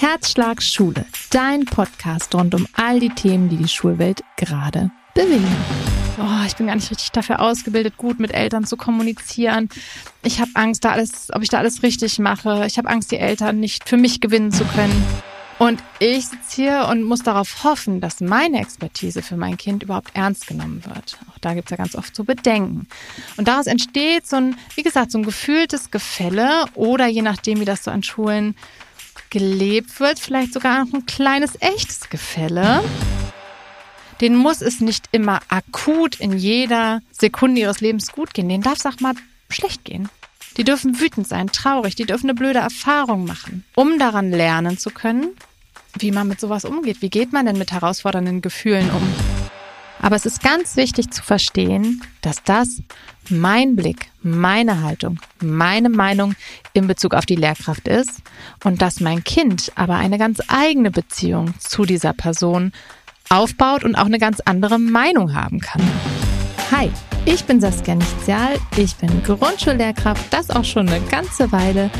Herzschlag Schule, dein Podcast rund um all die Themen, die die Schulwelt gerade bewegen. Oh, ich bin gar nicht richtig dafür ausgebildet, gut mit Eltern zu kommunizieren. Ich habe Angst, da alles, ob ich da alles richtig mache. Ich habe Angst, die Eltern nicht für mich gewinnen zu können. Und ich sitze hier und muss darauf hoffen, dass meine Expertise für mein Kind überhaupt ernst genommen wird. Auch da gibt's ja ganz oft so Bedenken. Und daraus entsteht so ein, wie gesagt, so ein gefühltes Gefälle oder je nachdem, wie das so an Schulen gelebt wird, vielleicht sogar noch ein kleines echtes Gefälle. Den muss es nicht immer akut in jeder Sekunde ihres Lebens gut gehen. Den darf es auch mal schlecht gehen. Die dürfen wütend sein, traurig, die dürfen eine blöde Erfahrung machen, um daran lernen zu können, wie man mit sowas umgeht. Wie geht man denn mit herausfordernden Gefühlen um? Aber es ist ganz wichtig zu verstehen, dass das mein Blick, meine Haltung, meine Meinung in Bezug auf die Lehrkraft ist und dass mein Kind aber eine ganz eigene Beziehung zu dieser Person aufbaut und auch eine ganz andere Meinung haben kann. Hi, ich bin Saskia Nichtzial, ich bin Grundschullehrkraft, das auch schon eine ganze Weile.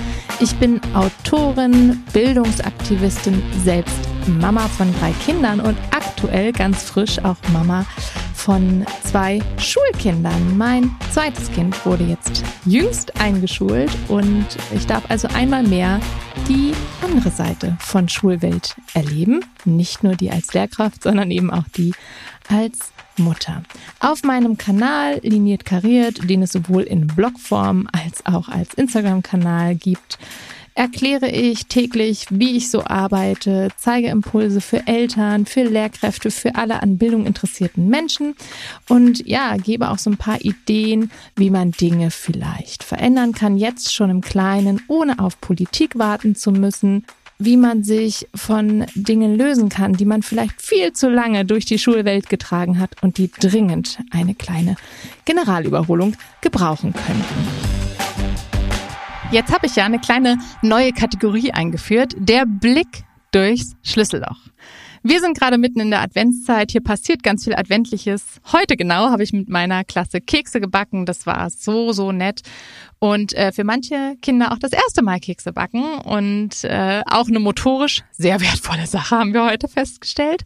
Ich bin Autorin, Bildungsaktivistin, selbst Mama von drei Kindern und aktuell ganz frisch auch Mama von zwei Schulkindern. Mein zweites Kind wurde jetzt jüngst eingeschult und ich darf also einmal mehr die andere Seite von Schulwelt erleben. Nicht nur die als Lehrkraft, sondern eben auch die als Mutter. Auf meinem Kanal Liniert Kariert, den es sowohl in Blogform als auch als Instagram-Kanal gibt, erkläre ich täglich, wie ich so arbeite, zeige Impulse für Eltern, für Lehrkräfte, für alle an Bildung interessierten Menschen und ja, gebe auch so ein paar Ideen, wie man Dinge vielleicht verändern kann, jetzt schon im Kleinen, ohne auf Politik warten zu müssen wie man sich von Dingen lösen kann, die man vielleicht viel zu lange durch die Schulwelt getragen hat und die dringend eine kleine Generalüberholung gebrauchen könnten. Jetzt habe ich ja eine kleine neue Kategorie eingeführt, der Blick durchs Schlüsselloch. Wir sind gerade mitten in der Adventszeit. Hier passiert ganz viel Adventliches. Heute genau habe ich mit meiner Klasse Kekse gebacken. Das war so, so nett. Und äh, für manche Kinder auch das erste Mal Kekse backen. Und äh, auch eine motorisch sehr wertvolle Sache haben wir heute festgestellt.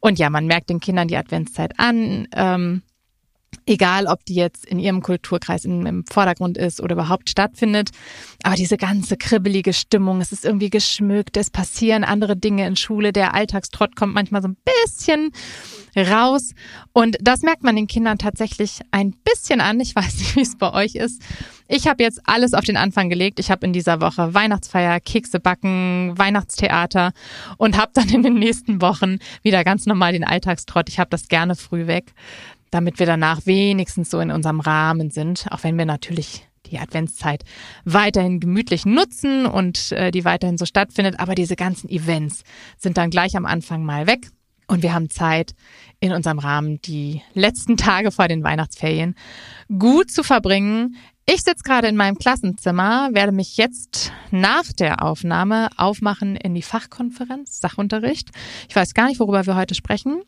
Und ja, man merkt den Kindern die Adventszeit an. Ähm, egal ob die jetzt in ihrem Kulturkreis im Vordergrund ist oder überhaupt stattfindet. Aber diese ganze kribbelige Stimmung, es ist irgendwie geschmückt, es passieren andere Dinge in Schule, der Alltagstrott kommt manchmal so ein bisschen raus. Und das merkt man den Kindern tatsächlich ein bisschen an. Ich weiß nicht, wie es bei euch ist. Ich habe jetzt alles auf den Anfang gelegt. Ich habe in dieser Woche Weihnachtsfeier, Kekse backen, Weihnachtstheater und habe dann in den nächsten Wochen wieder ganz normal den Alltagstrott. Ich habe das gerne früh weg damit wir danach wenigstens so in unserem Rahmen sind, auch wenn wir natürlich die Adventszeit weiterhin gemütlich nutzen und äh, die weiterhin so stattfindet. Aber diese ganzen Events sind dann gleich am Anfang mal weg. Und wir haben Zeit, in unserem Rahmen die letzten Tage vor den Weihnachtsferien gut zu verbringen. Ich sitze gerade in meinem Klassenzimmer, werde mich jetzt nach der Aufnahme aufmachen in die Fachkonferenz, Sachunterricht. Ich weiß gar nicht, worüber wir heute sprechen,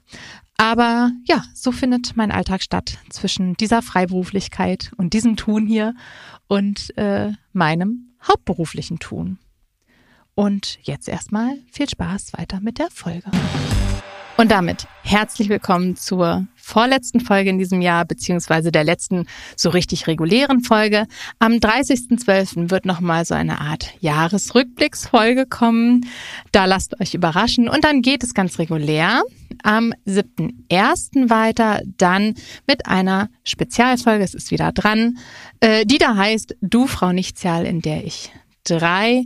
aber ja, so findet mein Alltag statt zwischen dieser Freiberuflichkeit und diesem Tun hier und äh, meinem hauptberuflichen Tun. Und jetzt erstmal viel Spaß weiter mit der Folge. Und damit herzlich willkommen zur vorletzten Folge in diesem Jahr, beziehungsweise der letzten so richtig regulären Folge. Am 30.12. wird nochmal so eine Art Jahresrückblicksfolge kommen. Da lasst euch überraschen. Und dann geht es ganz regulär am 7.1. weiter, dann mit einer Spezialfolge, es ist wieder dran, äh, die da heißt Du Frau Nichtzahl, in der ich drei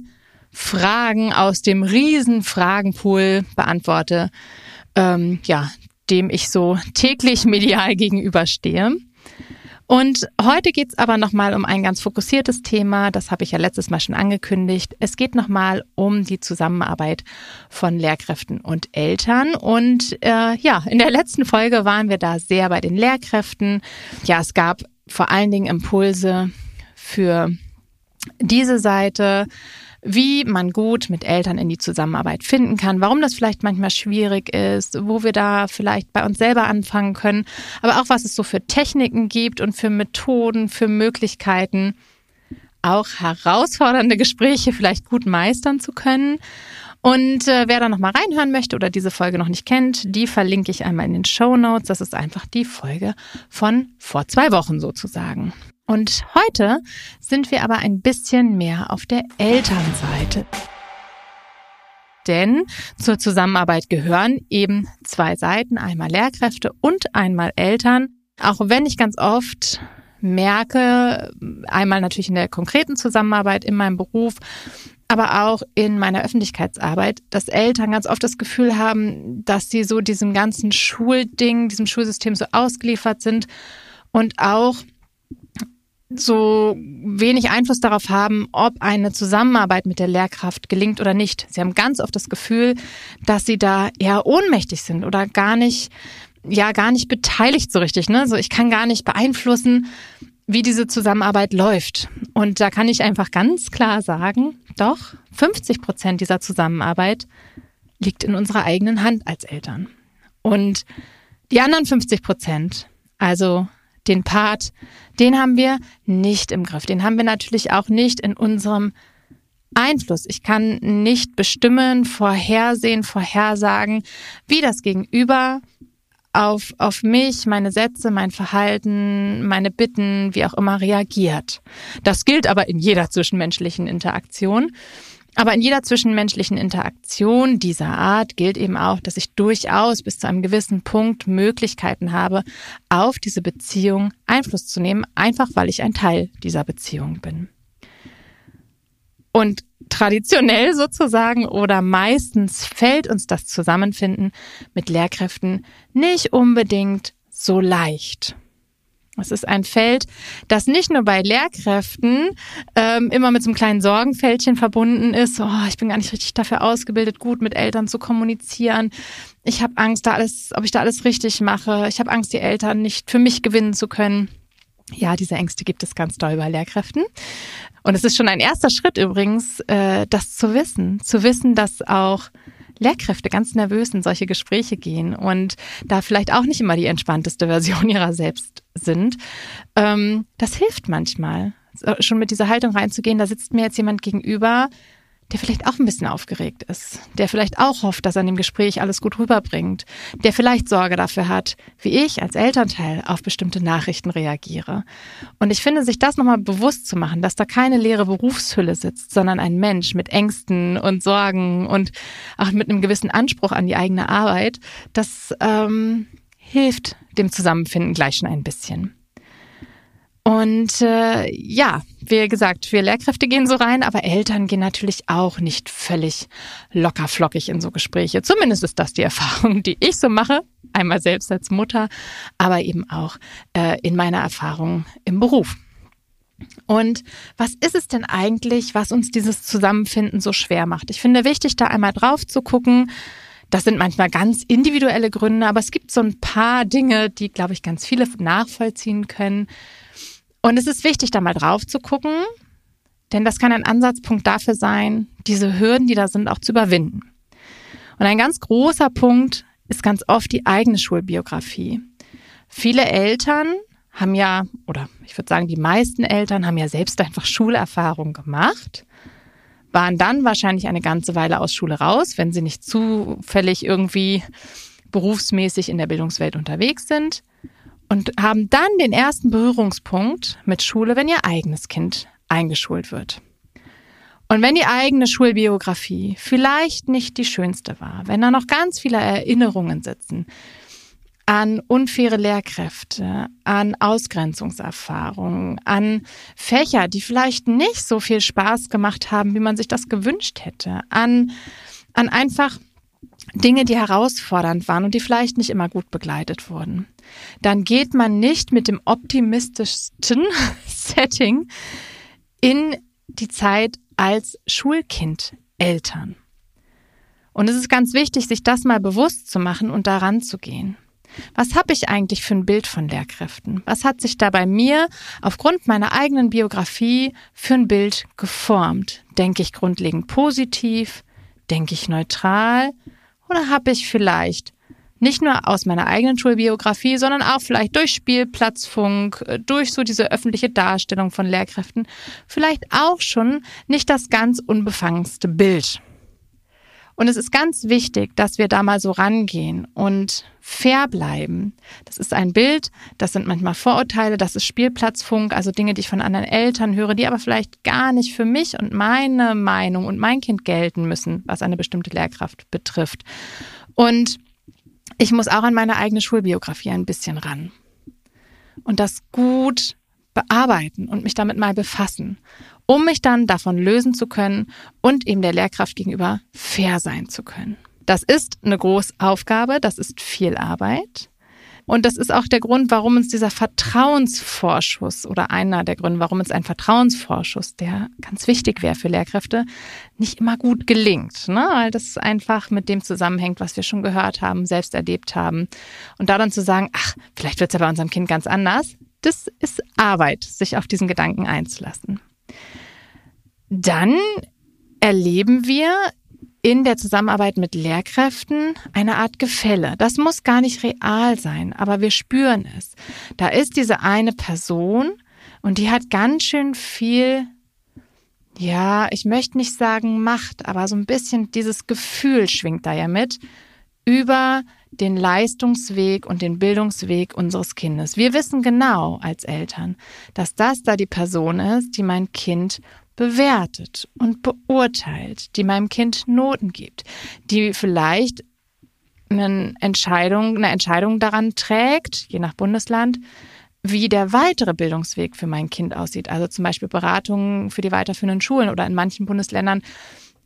Fragen aus dem riesen Fragenpool beantworte, ähm, ja, dem ich so täglich medial gegenüberstehe. Und heute geht's aber nochmal um ein ganz fokussiertes Thema, das habe ich ja letztes Mal schon angekündigt. Es geht nochmal um die Zusammenarbeit von Lehrkräften und Eltern. Und äh, ja, in der letzten Folge waren wir da sehr bei den Lehrkräften. Ja, es gab vor allen Dingen Impulse für diese Seite wie man gut mit Eltern in die Zusammenarbeit finden kann, warum das vielleicht manchmal schwierig ist, wo wir da vielleicht bei uns selber anfangen können, aber auch was es so für Techniken gibt und für Methoden, für Möglichkeiten, auch herausfordernde Gespräche vielleicht gut meistern zu können. Und äh, wer da nochmal reinhören möchte oder diese Folge noch nicht kennt, die verlinke ich einmal in den Show Notes. Das ist einfach die Folge von vor zwei Wochen sozusagen. Und heute sind wir aber ein bisschen mehr auf der Elternseite. Denn zur Zusammenarbeit gehören eben zwei Seiten, einmal Lehrkräfte und einmal Eltern. Auch wenn ich ganz oft merke, einmal natürlich in der konkreten Zusammenarbeit in meinem Beruf, aber auch in meiner Öffentlichkeitsarbeit, dass Eltern ganz oft das Gefühl haben, dass sie so diesem ganzen Schulding, diesem Schulsystem so ausgeliefert sind und auch so wenig Einfluss darauf haben, ob eine Zusammenarbeit mit der Lehrkraft gelingt oder nicht. Sie haben ganz oft das Gefühl, dass sie da eher ohnmächtig sind oder gar nicht, ja, gar nicht beteiligt so richtig, ne? So, ich kann gar nicht beeinflussen, wie diese Zusammenarbeit läuft. Und da kann ich einfach ganz klar sagen, doch, 50 Prozent dieser Zusammenarbeit liegt in unserer eigenen Hand als Eltern. Und die anderen 50 Prozent, also den Part, den haben wir nicht im Griff. Den haben wir natürlich auch nicht in unserem Einfluss. Ich kann nicht bestimmen, vorhersehen, vorhersagen, wie das Gegenüber auf, auf mich, meine Sätze, mein Verhalten, meine Bitten, wie auch immer reagiert. Das gilt aber in jeder zwischenmenschlichen Interaktion. Aber in jeder zwischenmenschlichen Interaktion dieser Art gilt eben auch, dass ich durchaus bis zu einem gewissen Punkt Möglichkeiten habe, auf diese Beziehung Einfluss zu nehmen, einfach weil ich ein Teil dieser Beziehung bin. Und traditionell sozusagen oder meistens fällt uns das Zusammenfinden mit Lehrkräften nicht unbedingt so leicht. Es ist ein Feld, das nicht nur bei Lehrkräften ähm, immer mit so einem kleinen Sorgenfältchen verbunden ist. Oh, ich bin gar nicht richtig dafür ausgebildet, gut mit Eltern zu kommunizieren. Ich habe Angst, da alles, ob ich da alles richtig mache. Ich habe Angst, die Eltern nicht für mich gewinnen zu können. Ja, diese Ängste gibt es ganz doll bei Lehrkräften. Und es ist schon ein erster Schritt übrigens, äh, das zu wissen. Zu wissen, dass auch Lehrkräfte ganz nervös in solche Gespräche gehen und da vielleicht auch nicht immer die entspannteste Version ihrer selbst sind. Ähm, das hilft manchmal, schon mit dieser Haltung reinzugehen. Da sitzt mir jetzt jemand gegenüber, der vielleicht auch ein bisschen aufgeregt ist, der vielleicht auch hofft, dass er in dem Gespräch alles gut rüberbringt, der vielleicht Sorge dafür hat, wie ich als Elternteil auf bestimmte Nachrichten reagiere. Und ich finde, sich das nochmal bewusst zu machen, dass da keine leere Berufshülle sitzt, sondern ein Mensch mit Ängsten und Sorgen und auch mit einem gewissen Anspruch an die eigene Arbeit, das ähm, hilft dem Zusammenfinden gleich schon ein bisschen. Und äh, ja, wie gesagt, wir Lehrkräfte gehen so rein, aber Eltern gehen natürlich auch nicht völlig lockerflockig in so Gespräche. Zumindest ist das die Erfahrung, die ich so mache, einmal selbst als Mutter, aber eben auch äh, in meiner Erfahrung im Beruf. Und was ist es denn eigentlich, was uns dieses Zusammenfinden so schwer macht? Ich finde wichtig, da einmal drauf zu gucken. Das sind manchmal ganz individuelle Gründe, aber es gibt so ein paar Dinge, die, glaube ich, ganz viele nachvollziehen können und es ist wichtig, da mal drauf zu gucken, denn das kann ein Ansatzpunkt dafür sein, diese Hürden, die da sind, auch zu überwinden. Und ein ganz großer Punkt ist ganz oft die eigene Schulbiografie. Viele Eltern haben ja, oder ich würde sagen, die meisten Eltern haben ja selbst einfach Schulerfahrung gemacht, waren dann wahrscheinlich eine ganze Weile aus Schule raus, wenn sie nicht zufällig irgendwie berufsmäßig in der Bildungswelt unterwegs sind und haben dann den ersten Berührungspunkt mit Schule, wenn ihr eigenes Kind eingeschult wird. Und wenn die eigene Schulbiografie vielleicht nicht die schönste war, wenn da noch ganz viele Erinnerungen sitzen an unfaire Lehrkräfte, an Ausgrenzungserfahrungen, an Fächer, die vielleicht nicht so viel Spaß gemacht haben, wie man sich das gewünscht hätte, an, an einfach Dinge, die herausfordernd waren und die vielleicht nicht immer gut begleitet wurden, dann geht man nicht mit dem optimistischsten Setting in die Zeit als Schulkind Eltern. Und es ist ganz wichtig, sich das mal bewusst zu machen und daran zu gehen. Was habe ich eigentlich für ein Bild von Lehrkräften? Was hat sich da bei mir aufgrund meiner eigenen Biografie für ein Bild geformt? Denke ich grundlegend positiv? Denke ich neutral? Oder habe ich vielleicht nicht nur aus meiner eigenen Schulbiografie, sondern auch vielleicht durch Spielplatzfunk, äh, durch so diese öffentliche Darstellung von Lehrkräften, vielleicht auch schon nicht das ganz unbefangenste Bild. Und es ist ganz wichtig, dass wir da mal so rangehen und fair bleiben. Das ist ein Bild, das sind manchmal Vorurteile, das ist Spielplatzfunk, also Dinge, die ich von anderen Eltern höre, die aber vielleicht gar nicht für mich und meine Meinung und mein Kind gelten müssen, was eine bestimmte Lehrkraft betrifft. Und ich muss auch an meine eigene Schulbiografie ein bisschen ran. Und das gut bearbeiten und mich damit mal befassen um mich dann davon lösen zu können und eben der Lehrkraft gegenüber fair sein zu können. Das ist eine große Aufgabe, das ist viel Arbeit. Und das ist auch der Grund, warum uns dieser Vertrauensvorschuss oder einer der Gründe, warum uns ein Vertrauensvorschuss, der ganz wichtig wäre für Lehrkräfte, nicht immer gut gelingt. Ne? Weil das einfach mit dem zusammenhängt, was wir schon gehört haben, selbst erlebt haben. Und da dann zu sagen, ach, vielleicht wird es ja bei unserem Kind ganz anders, das ist Arbeit, sich auf diesen Gedanken einzulassen. Dann erleben wir in der Zusammenarbeit mit Lehrkräften eine Art Gefälle. Das muss gar nicht real sein, aber wir spüren es. Da ist diese eine Person und die hat ganz schön viel, ja, ich möchte nicht sagen Macht, aber so ein bisschen dieses Gefühl schwingt da ja mit über den Leistungsweg und den Bildungsweg unseres Kindes. Wir wissen genau als Eltern, dass das da die Person ist, die mein Kind bewertet und beurteilt, die meinem Kind Noten gibt, die vielleicht eine Entscheidung, eine Entscheidung daran trägt, je nach Bundesland, wie der weitere Bildungsweg für mein Kind aussieht. Also zum Beispiel Beratungen für die weiterführenden Schulen oder in manchen Bundesländern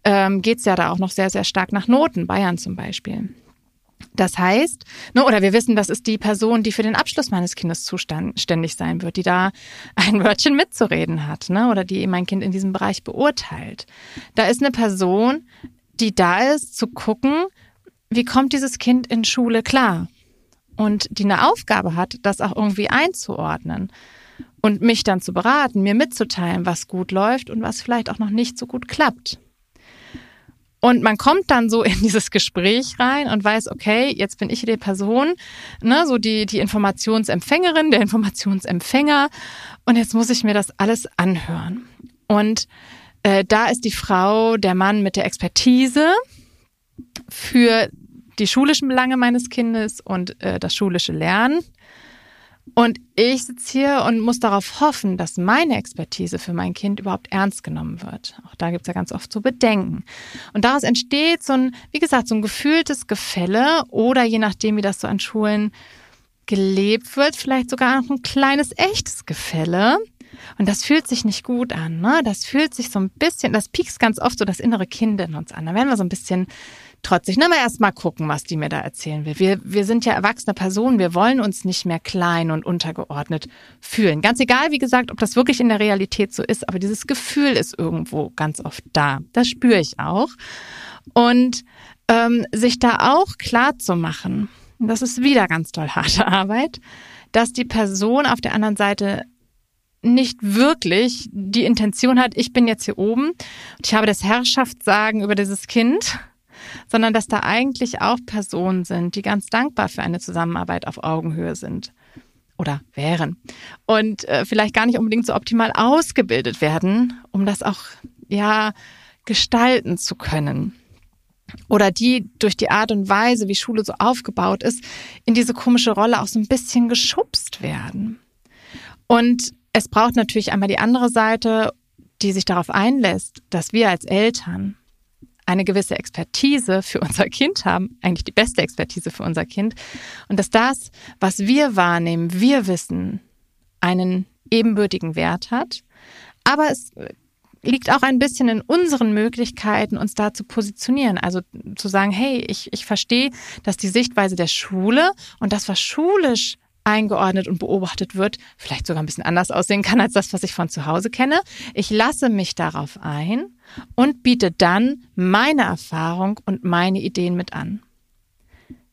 ähm, geht es ja da auch noch sehr, sehr stark nach Noten, Bayern zum Beispiel. Das heißt, ne, oder wir wissen, das ist die Person, die für den Abschluss meines Kindes zuständig sein wird, die da ein Wörtchen mitzureden hat, ne, oder die mein Kind in diesem Bereich beurteilt. Da ist eine Person, die da ist, zu gucken, wie kommt dieses Kind in Schule klar? Und die eine Aufgabe hat, das auch irgendwie einzuordnen und mich dann zu beraten, mir mitzuteilen, was gut läuft und was vielleicht auch noch nicht so gut klappt. Und man kommt dann so in dieses Gespräch rein und weiß, okay, jetzt bin ich die Person, ne, so die, die Informationsempfängerin, der Informationsempfänger. Und jetzt muss ich mir das alles anhören. Und äh, da ist die Frau der Mann mit der Expertise für die schulischen Belange meines Kindes und äh, das schulische Lernen. Und ich sitze hier und muss darauf hoffen, dass meine Expertise für mein Kind überhaupt ernst genommen wird. Auch da gibt es ja ganz oft so Bedenken. Und daraus entsteht so ein, wie gesagt, so ein gefühltes Gefälle oder je nachdem, wie das so an Schulen gelebt wird, vielleicht sogar noch ein kleines echtes Gefälle. Und das fühlt sich nicht gut an. Ne? Das fühlt sich so ein bisschen, das piekst ganz oft so das innere Kind in uns an. Da werden wir so ein bisschen trotzig. Na, mal erst mal gucken, was die mir da erzählen will. Wir, wir sind ja erwachsene Personen. Wir wollen uns nicht mehr klein und untergeordnet fühlen. Ganz egal, wie gesagt, ob das wirklich in der Realität so ist, aber dieses Gefühl ist irgendwo ganz oft da. Das spüre ich auch. Und ähm, sich da auch klar zu machen, das ist wieder ganz toll harte Arbeit, dass die Person auf der anderen Seite nicht wirklich die Intention hat, ich bin jetzt hier oben und ich habe das Herrschaftssagen über dieses Kind, sondern dass da eigentlich auch Personen sind, die ganz dankbar für eine Zusammenarbeit auf Augenhöhe sind oder wären und äh, vielleicht gar nicht unbedingt so optimal ausgebildet werden, um das auch ja gestalten zu können. Oder die durch die Art und Weise, wie Schule so aufgebaut ist, in diese komische Rolle auch so ein bisschen geschubst werden. Und es braucht natürlich einmal die andere Seite, die sich darauf einlässt, dass wir als Eltern eine gewisse Expertise für unser Kind haben, eigentlich die beste Expertise für unser Kind, und dass das, was wir wahrnehmen, wir wissen, einen ebenbürtigen Wert hat. Aber es liegt auch ein bisschen in unseren Möglichkeiten, uns da zu positionieren. Also zu sagen, hey, ich, ich verstehe, dass die Sichtweise der Schule und das, was schulisch eingeordnet und beobachtet wird, vielleicht sogar ein bisschen anders aussehen kann als das, was ich von zu Hause kenne. Ich lasse mich darauf ein und biete dann meine Erfahrung und meine Ideen mit an.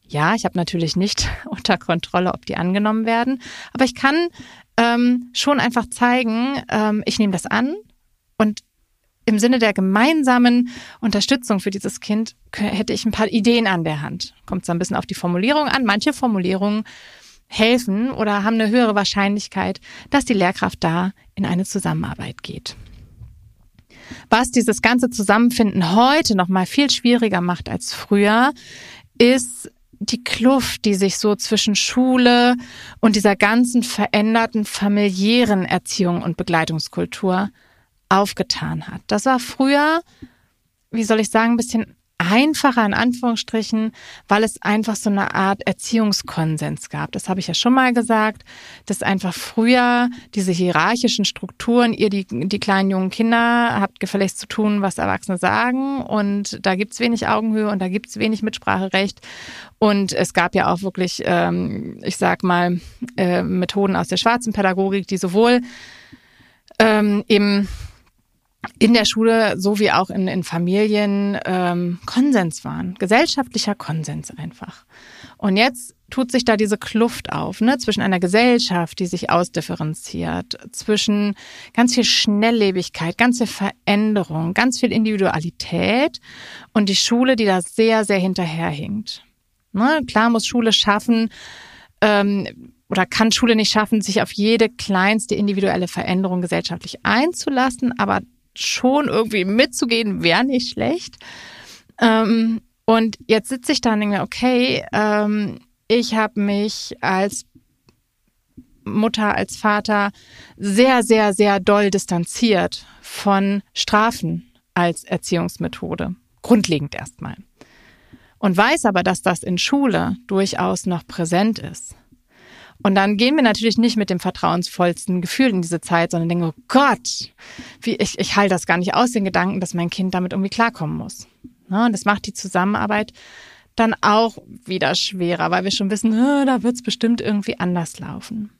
Ja, ich habe natürlich nicht unter Kontrolle, ob die angenommen werden, aber ich kann ähm, schon einfach zeigen, ähm, ich nehme das an und im Sinne der gemeinsamen Unterstützung für dieses Kind hätte ich ein paar Ideen an der Hand. Kommt so ein bisschen auf die Formulierung an. Manche Formulierungen helfen oder haben eine höhere Wahrscheinlichkeit, dass die Lehrkraft da in eine Zusammenarbeit geht. Was dieses ganze Zusammenfinden heute noch mal viel schwieriger macht als früher, ist die Kluft, die sich so zwischen Schule und dieser ganzen veränderten familiären Erziehung und Begleitungskultur aufgetan hat. Das war früher, wie soll ich sagen, ein bisschen einfacher in Anführungsstrichen, weil es einfach so eine Art Erziehungskonsens gab. Das habe ich ja schon mal gesagt, dass einfach früher diese hierarchischen Strukturen, ihr die, die kleinen jungen Kinder habt gefälligst zu tun, was Erwachsene sagen und da gibt's wenig Augenhöhe und da gibt's wenig Mitspracherecht und es gab ja auch wirklich, ähm, ich sag mal, äh, Methoden aus der schwarzen Pädagogik, die sowohl ähm, eben in der Schule sowie auch in, in Familien ähm, Konsens waren, gesellschaftlicher Konsens einfach. Und jetzt tut sich da diese Kluft auf, ne, zwischen einer Gesellschaft, die sich ausdifferenziert, zwischen ganz viel Schnelllebigkeit, ganz viel Veränderung, ganz viel Individualität und die Schule, die da sehr, sehr hinterherhinkt. Ne, klar muss Schule schaffen, ähm, oder kann Schule nicht schaffen, sich auf jede kleinste individuelle Veränderung gesellschaftlich einzulassen, aber schon irgendwie mitzugehen, wäre nicht schlecht. Ähm, und jetzt sitze ich da und denke okay, ähm, ich habe mich als Mutter, als Vater sehr, sehr, sehr doll distanziert von Strafen als Erziehungsmethode. Grundlegend erstmal. Und weiß aber, dass das in Schule durchaus noch präsent ist. Und dann gehen wir natürlich nicht mit dem vertrauensvollsten Gefühl in diese Zeit, sondern denken, oh Gott, wie ich, ich halte das gar nicht aus, den Gedanken, dass mein Kind damit irgendwie klarkommen muss. Ja, und das macht die Zusammenarbeit dann auch wieder schwerer, weil wir schon wissen, da wird es bestimmt irgendwie anders laufen.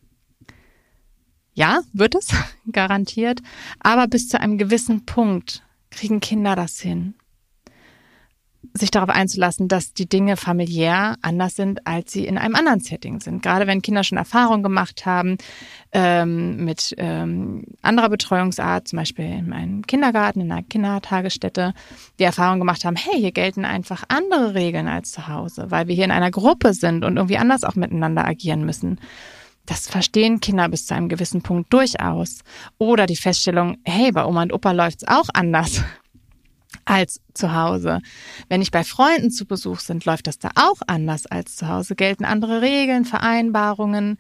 Ja, wird es, garantiert. Aber bis zu einem gewissen Punkt kriegen Kinder das hin sich darauf einzulassen, dass die Dinge familiär anders sind, als sie in einem anderen Setting sind. Gerade wenn Kinder schon Erfahrung gemacht haben ähm, mit ähm, anderer Betreuungsart, zum Beispiel in einem Kindergarten, in einer Kindertagesstätte, die Erfahrung gemacht haben, hey, hier gelten einfach andere Regeln als zu Hause, weil wir hier in einer Gruppe sind und irgendwie anders auch miteinander agieren müssen. Das verstehen Kinder bis zu einem gewissen Punkt durchaus. Oder die Feststellung, hey, bei Oma und Opa läuft's auch anders als zu Hause. Wenn ich bei Freunden zu Besuch sind, läuft das da auch anders als zu Hause. Gelten andere Regeln, Vereinbarungen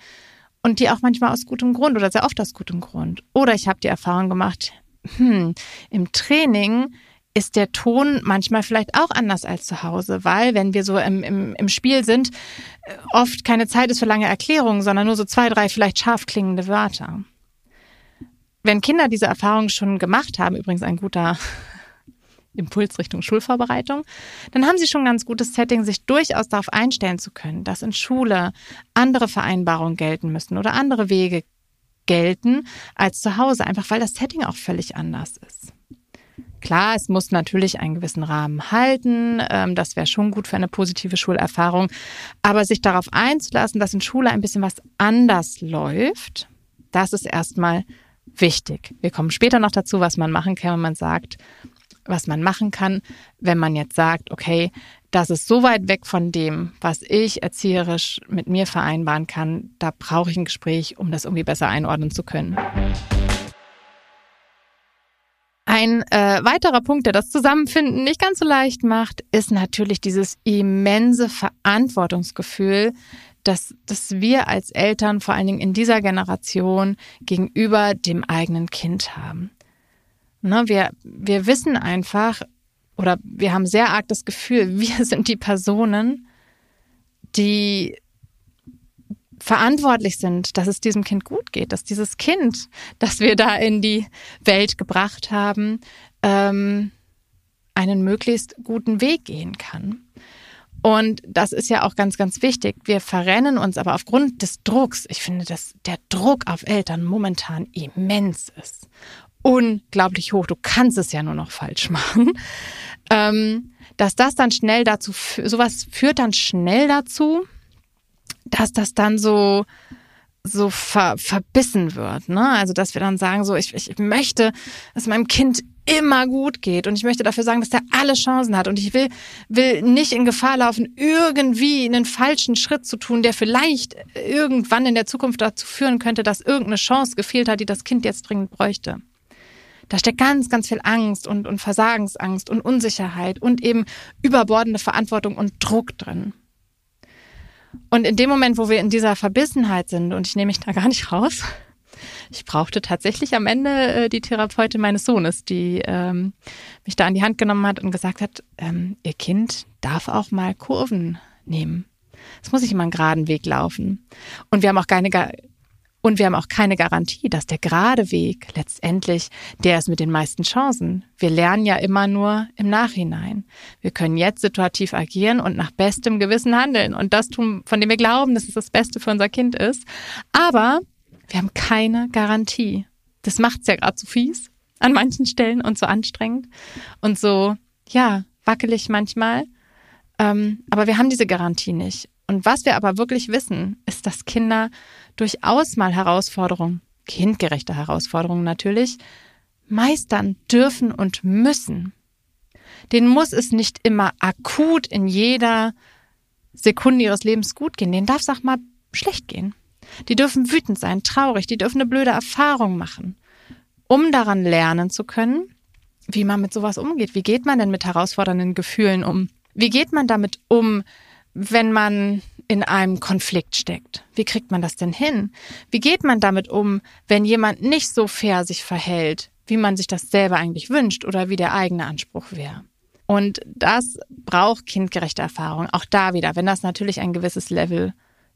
und die auch manchmal aus gutem Grund oder sehr oft aus gutem Grund. Oder ich habe die Erfahrung gemacht, hm, im Training ist der Ton manchmal vielleicht auch anders als zu Hause, weil wenn wir so im, im, im Spiel sind, äh, oft keine Zeit ist für lange Erklärungen, sondern nur so zwei, drei vielleicht scharf klingende Wörter. Wenn Kinder diese Erfahrung schon gemacht haben, übrigens ein guter Impuls Richtung Schulvorbereitung, dann haben sie schon ein ganz gutes Setting, sich durchaus darauf einstellen zu können, dass in Schule andere Vereinbarungen gelten müssen oder andere Wege gelten als zu Hause, einfach weil das Setting auch völlig anders ist. Klar, es muss natürlich einen gewissen Rahmen halten. Ähm, das wäre schon gut für eine positive Schulerfahrung. Aber sich darauf einzulassen, dass in Schule ein bisschen was anders läuft, das ist erstmal wichtig. Wir kommen später noch dazu, was man machen kann, wenn man sagt, was man machen kann, wenn man jetzt sagt, okay, das ist so weit weg von dem, was ich erzieherisch mit mir vereinbaren kann, da brauche ich ein Gespräch, um das irgendwie besser einordnen zu können. Ein äh, weiterer Punkt, der das Zusammenfinden nicht ganz so leicht macht, ist natürlich dieses immense Verantwortungsgefühl, dass, dass wir als Eltern vor allen Dingen in dieser Generation gegenüber dem eigenen Kind haben. Ne, wir, wir wissen einfach oder wir haben sehr arg das Gefühl, wir sind die Personen, die verantwortlich sind, dass es diesem Kind gut geht, dass dieses Kind, das wir da in die Welt gebracht haben, ähm, einen möglichst guten Weg gehen kann. Und das ist ja auch ganz, ganz wichtig. Wir verrennen uns aber aufgrund des Drucks. Ich finde, dass der Druck auf Eltern momentan immens ist unglaublich hoch. Du kannst es ja nur noch falsch machen. Ähm, dass das dann schnell dazu, sowas führt dann schnell dazu, dass das dann so so ver, verbissen wird. Ne? Also dass wir dann sagen, so ich, ich möchte, dass meinem Kind immer gut geht und ich möchte dafür sagen, dass er alle Chancen hat und ich will will nicht in Gefahr laufen, irgendwie einen falschen Schritt zu tun, der vielleicht irgendwann in der Zukunft dazu führen könnte, dass irgendeine Chance gefehlt hat, die das Kind jetzt dringend bräuchte. Da steckt ganz, ganz viel Angst und, und Versagensangst und Unsicherheit und eben überbordende Verantwortung und Druck drin. Und in dem Moment, wo wir in dieser Verbissenheit sind, und ich nehme mich da gar nicht raus, ich brauchte tatsächlich am Ende äh, die Therapeutin meines Sohnes, die ähm, mich da an die Hand genommen hat und gesagt hat, ähm, ihr Kind darf auch mal Kurven nehmen. Es muss nicht immer einen geraden Weg laufen. Und wir haben auch keine, und wir haben auch keine Garantie, dass der gerade Weg letztendlich der ist mit den meisten Chancen. Wir lernen ja immer nur im Nachhinein. Wir können jetzt situativ agieren und nach bestem Gewissen handeln und das tun, von dem wir glauben, dass es das Beste für unser Kind ist. Aber wir haben keine Garantie. Das macht's ja gerade so fies an manchen Stellen und so anstrengend und so, ja, wackelig manchmal. Ähm, aber wir haben diese Garantie nicht. Und was wir aber wirklich wissen, ist, dass Kinder durchaus mal Herausforderungen, kindgerechte Herausforderungen natürlich, meistern dürfen und müssen. Den muss es nicht immer akut in jeder Sekunde ihres Lebens gut gehen. Den darf es auch mal schlecht gehen. Die dürfen wütend sein, traurig, die dürfen eine blöde Erfahrung machen, um daran lernen zu können, wie man mit sowas umgeht. Wie geht man denn mit herausfordernden Gefühlen um? Wie geht man damit um, wenn man in einem Konflikt steckt. Wie kriegt man das denn hin? Wie geht man damit um, wenn jemand nicht so fair sich verhält, wie man sich das selber eigentlich wünscht oder wie der eigene Anspruch wäre? Und das braucht kindgerechte Erfahrung. Auch da wieder, wenn das natürlich ein gewisses Level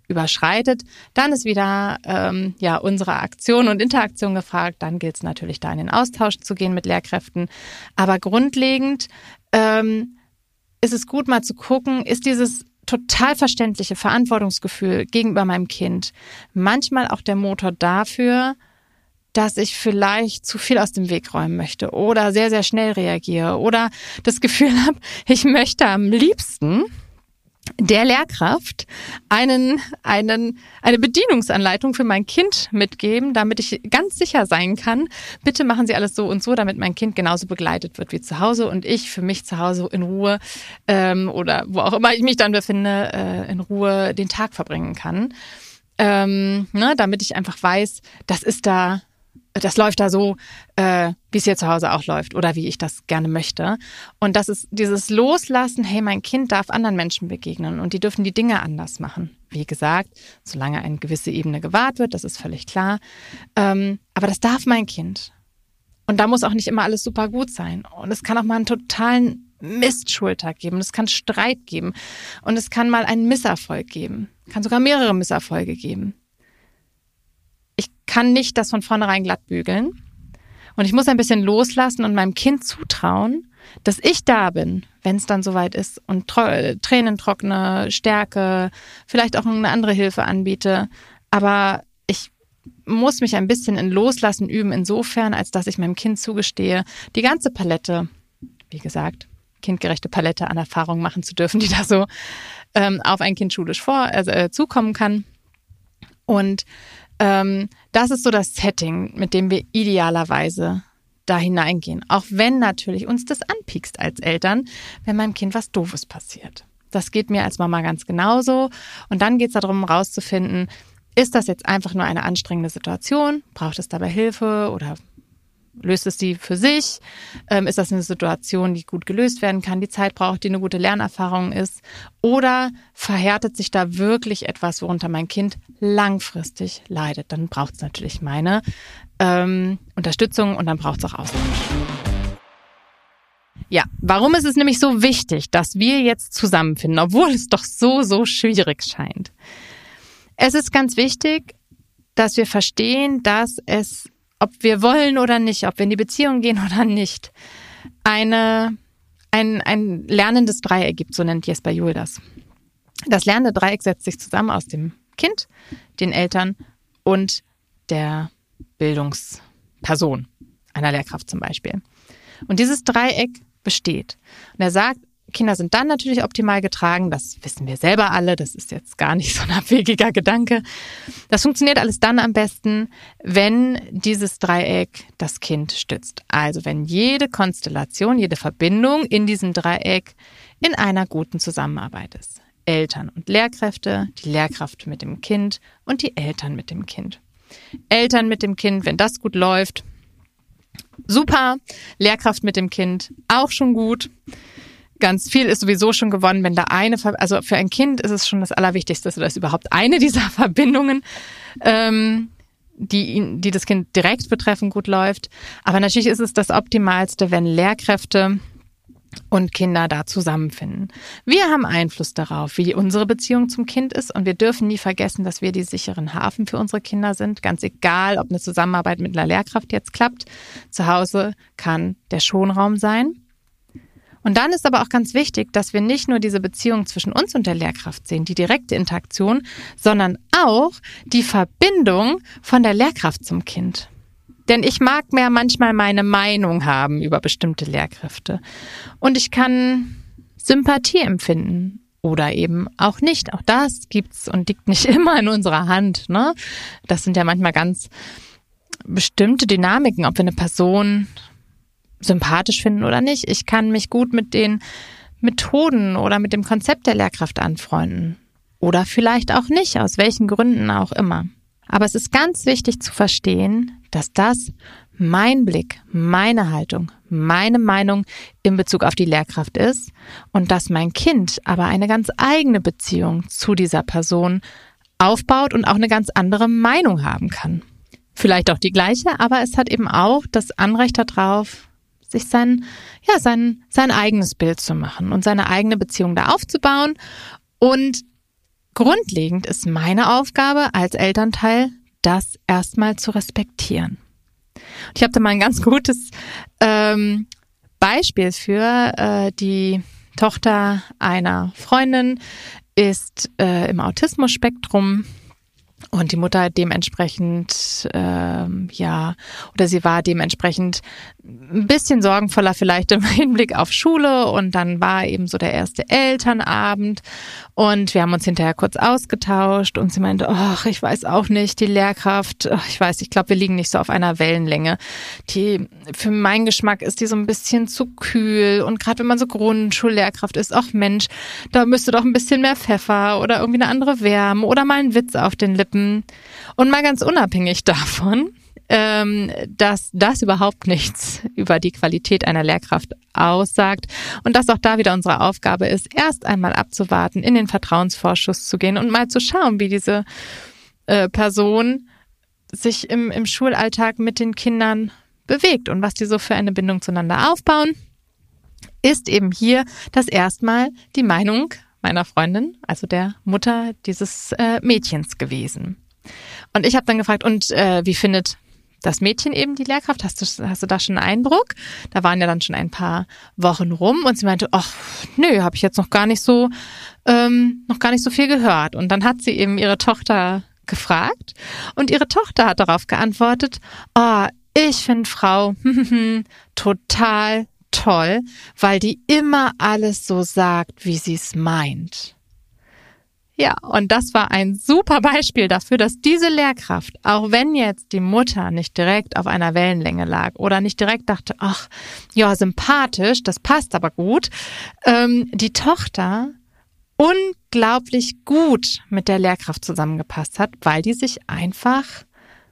überschreitet, dann ist wieder ähm, ja unsere Aktion und Interaktion gefragt. Dann gilt es natürlich, da in den Austausch zu gehen mit Lehrkräften. Aber grundlegend ähm, ist es gut, mal zu gucken, ist dieses total verständliche Verantwortungsgefühl gegenüber meinem Kind. Manchmal auch der Motor dafür, dass ich vielleicht zu viel aus dem Weg räumen möchte oder sehr, sehr schnell reagiere oder das Gefühl habe, ich möchte am liebsten der Lehrkraft einen, einen, eine Bedienungsanleitung für mein Kind mitgeben, damit ich ganz sicher sein kann, bitte machen Sie alles so und so, damit mein Kind genauso begleitet wird wie zu Hause und ich für mich zu Hause in Ruhe ähm, oder wo auch immer ich mich dann befinde, äh, in Ruhe den Tag verbringen kann. Ähm, ne, damit ich einfach weiß, das ist da das läuft da so, äh, wie es hier zu Hause auch läuft oder wie ich das gerne möchte. Und das ist dieses Loslassen, hey, mein Kind darf anderen Menschen begegnen und die dürfen die Dinge anders machen. Wie gesagt, solange eine gewisse Ebene gewahrt wird, das ist völlig klar. Ähm, aber das darf mein Kind. Und da muss auch nicht immer alles super gut sein. Und es kann auch mal einen totalen Mistschultag geben. Es kann Streit geben. Und es kann mal einen Misserfolg geben. Kann sogar mehrere Misserfolge geben kann nicht das von vornherein glatt bügeln. Und ich muss ein bisschen loslassen und meinem Kind zutrauen, dass ich da bin, wenn es dann soweit ist und Tränen trockne, Stärke, vielleicht auch eine andere Hilfe anbiete. Aber ich muss mich ein bisschen in Loslassen üben, insofern, als dass ich meinem Kind zugestehe, die ganze Palette, wie gesagt, kindgerechte Palette an Erfahrungen machen zu dürfen, die da so ähm, auf ein Kind schulisch vor, also, äh, zukommen kann. Und ähm, das ist so das Setting, mit dem wir idealerweise da hineingehen. Auch wenn natürlich uns das anpiekst als Eltern, wenn meinem Kind was Doofes passiert. Das geht mir als Mama ganz genauso. Und dann geht es darum, herauszufinden, ist das jetzt einfach nur eine anstrengende Situation? Braucht es dabei Hilfe oder löst es die für sich? Ähm, ist das eine Situation, die gut gelöst werden kann, die Zeit braucht, die eine gute Lernerfahrung ist? Oder verhärtet sich da wirklich etwas, worunter mein Kind langfristig leidet? Dann braucht es natürlich meine ähm, Unterstützung und dann braucht es auch Austausch. Ja, warum ist es nämlich so wichtig, dass wir jetzt zusammenfinden, obwohl es doch so, so schwierig scheint? Es ist ganz wichtig, dass wir verstehen, dass es ob wir wollen oder nicht, ob wir in die Beziehung gehen oder nicht, eine, ein, ein lernendes Dreieck gibt, so nennt Jesper Juhl das. Das lernende Dreieck setzt sich zusammen aus dem Kind, den Eltern und der Bildungsperson, einer Lehrkraft zum Beispiel. Und dieses Dreieck besteht. Und er sagt, Kinder sind dann natürlich optimal getragen. Das wissen wir selber alle. Das ist jetzt gar nicht so ein abwegiger Gedanke. Das funktioniert alles dann am besten, wenn dieses Dreieck das Kind stützt. Also wenn jede Konstellation, jede Verbindung in diesem Dreieck in einer guten Zusammenarbeit ist. Eltern und Lehrkräfte, die Lehrkraft mit dem Kind und die Eltern mit dem Kind. Eltern mit dem Kind, wenn das gut läuft, super. Lehrkraft mit dem Kind, auch schon gut. Ganz viel ist sowieso schon gewonnen, wenn da eine, also für ein Kind ist es schon das Allerwichtigste, dass überhaupt eine dieser Verbindungen, ähm, die, ihn, die das Kind direkt betreffen, gut läuft. Aber natürlich ist es das Optimalste, wenn Lehrkräfte und Kinder da zusammenfinden. Wir haben Einfluss darauf, wie unsere Beziehung zum Kind ist und wir dürfen nie vergessen, dass wir die sicheren Hafen für unsere Kinder sind. Ganz egal, ob eine Zusammenarbeit mit einer Lehrkraft jetzt klappt. Zu Hause kann der Schonraum sein. Und dann ist aber auch ganz wichtig, dass wir nicht nur diese Beziehung zwischen uns und der Lehrkraft sehen, die direkte Interaktion, sondern auch die Verbindung von der Lehrkraft zum Kind. Denn ich mag mehr manchmal meine Meinung haben über bestimmte Lehrkräfte. Und ich kann Sympathie empfinden oder eben auch nicht. Auch das gibt's und liegt nicht immer in unserer Hand. Ne? Das sind ja manchmal ganz bestimmte Dynamiken, ob wir eine Person sympathisch finden oder nicht. Ich kann mich gut mit den Methoden oder mit dem Konzept der Lehrkraft anfreunden. Oder vielleicht auch nicht, aus welchen Gründen auch immer. Aber es ist ganz wichtig zu verstehen, dass das mein Blick, meine Haltung, meine Meinung in Bezug auf die Lehrkraft ist und dass mein Kind aber eine ganz eigene Beziehung zu dieser Person aufbaut und auch eine ganz andere Meinung haben kann. Vielleicht auch die gleiche, aber es hat eben auch das Anrecht darauf, sich sein, ja, sein, sein eigenes Bild zu machen und seine eigene Beziehung da aufzubauen und Grundlegend ist meine Aufgabe als Elternteil, das erstmal zu respektieren. Und ich habe da mal ein ganz gutes ähm, Beispiel für. Äh, die Tochter einer Freundin ist äh, im Autismus-Spektrum und die Mutter dementsprechend, ähm, ja, oder sie war dementsprechend ein bisschen sorgenvoller vielleicht im Hinblick auf Schule. Und dann war eben so der erste Elternabend. Und wir haben uns hinterher kurz ausgetauscht. Und sie meinte, ach, ich weiß auch nicht, die Lehrkraft, ich weiß, ich glaube, wir liegen nicht so auf einer Wellenlänge. Die, für meinen Geschmack ist die so ein bisschen zu kühl. Und gerade wenn man so Grundschullehrkraft ist, ach Mensch, da müsste doch ein bisschen mehr Pfeffer oder irgendwie eine andere Wärme oder mal ein Witz auf den Lippen und mal ganz unabhängig davon, ähm, dass das überhaupt nichts über die Qualität einer Lehrkraft aussagt und dass auch da wieder unsere Aufgabe ist, erst einmal abzuwarten, in den Vertrauensvorschuss zu gehen und mal zu schauen, wie diese äh, Person sich im, im Schulalltag mit den Kindern bewegt und was die so für eine Bindung zueinander aufbauen, ist eben hier das erstmal die Meinung meiner Freundin, also der Mutter dieses äh, Mädchens gewesen. Und ich habe dann gefragt, und äh, wie findet das Mädchen eben die Lehrkraft? Hast du, hast du da schon einen Eindruck? Da waren ja dann schon ein paar Wochen rum und sie meinte, ach, nö, habe ich jetzt noch gar nicht so, ähm, noch gar nicht so viel gehört. Und dann hat sie eben ihre Tochter gefragt und ihre Tochter hat darauf geantwortet, oh, ich finde Frau total toll, weil die immer alles so sagt, wie sie es meint. Ja, und das war ein super Beispiel dafür, dass diese Lehrkraft, auch wenn jetzt die Mutter nicht direkt auf einer Wellenlänge lag oder nicht direkt dachte, ach, ja, sympathisch, das passt aber gut, ähm, die Tochter unglaublich gut mit der Lehrkraft zusammengepasst hat, weil die sich einfach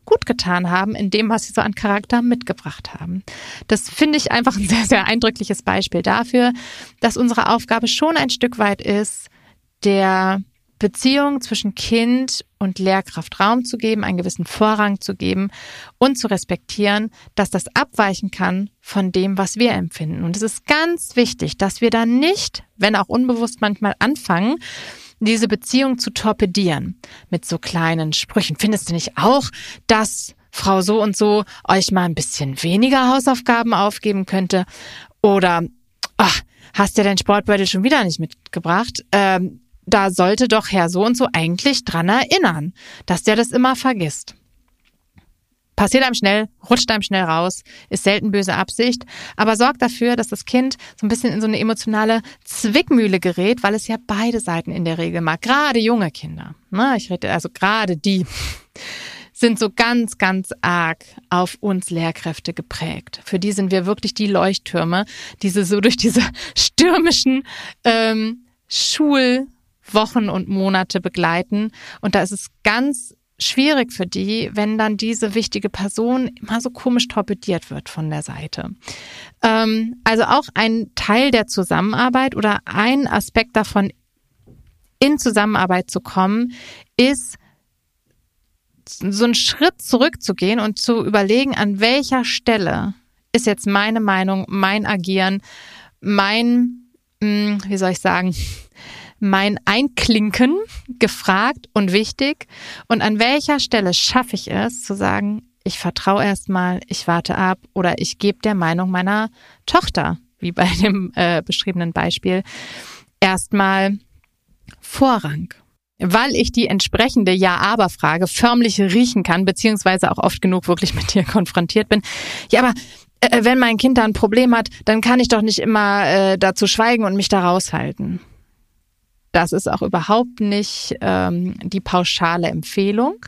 gut getan haben in dem, was sie so an Charakter mitgebracht haben. Das finde ich einfach ein sehr, sehr eindrückliches Beispiel dafür, dass unsere Aufgabe schon ein Stück weit ist, der Beziehung zwischen Kind und Lehrkraft Raum zu geben, einen gewissen Vorrang zu geben und zu respektieren, dass das abweichen kann von dem, was wir empfinden. Und es ist ganz wichtig, dass wir da nicht, wenn auch unbewusst manchmal anfangen, diese Beziehung zu torpedieren mit so kleinen Sprüchen. Findest du nicht auch, dass Frau so und so euch mal ein bisschen weniger Hausaufgaben aufgeben könnte? Oder, ach, hast du dein Sportbeutel schon wieder nicht mitgebracht? Ähm, da sollte doch Herr so und so eigentlich dran erinnern, dass der das immer vergisst passiert einem schnell, rutscht einem schnell raus, ist selten böse Absicht, aber sorgt dafür, dass das Kind so ein bisschen in so eine emotionale Zwickmühle gerät, weil es ja beide Seiten in der Regel mag. Gerade junge Kinder, ne? ich rede also gerade die, sind so ganz, ganz arg auf uns Lehrkräfte geprägt. Für die sind wir wirklich die Leuchttürme, diese so durch diese stürmischen ähm, Schulwochen und Monate begleiten. Und da ist es ganz schwierig für die, wenn dann diese wichtige Person immer so komisch torpediert wird von der Seite. Ähm, also auch ein Teil der Zusammenarbeit oder ein Aspekt davon, in Zusammenarbeit zu kommen, ist so einen Schritt zurückzugehen und zu überlegen, an welcher Stelle ist jetzt meine Meinung, mein Agieren, mein, hm, wie soll ich sagen, mein Einklinken gefragt und wichtig? Und an welcher Stelle schaffe ich es zu sagen, ich vertraue erstmal, ich warte ab oder ich gebe der Meinung meiner Tochter, wie bei dem äh, beschriebenen Beispiel, erstmal Vorrang. Weil ich die entsprechende Ja-Aber-Frage förmlich riechen kann, beziehungsweise auch oft genug wirklich mit dir konfrontiert bin. Ja, aber äh, wenn mein Kind da ein Problem hat, dann kann ich doch nicht immer äh, dazu schweigen und mich da raushalten. Das ist auch überhaupt nicht ähm, die pauschale Empfehlung.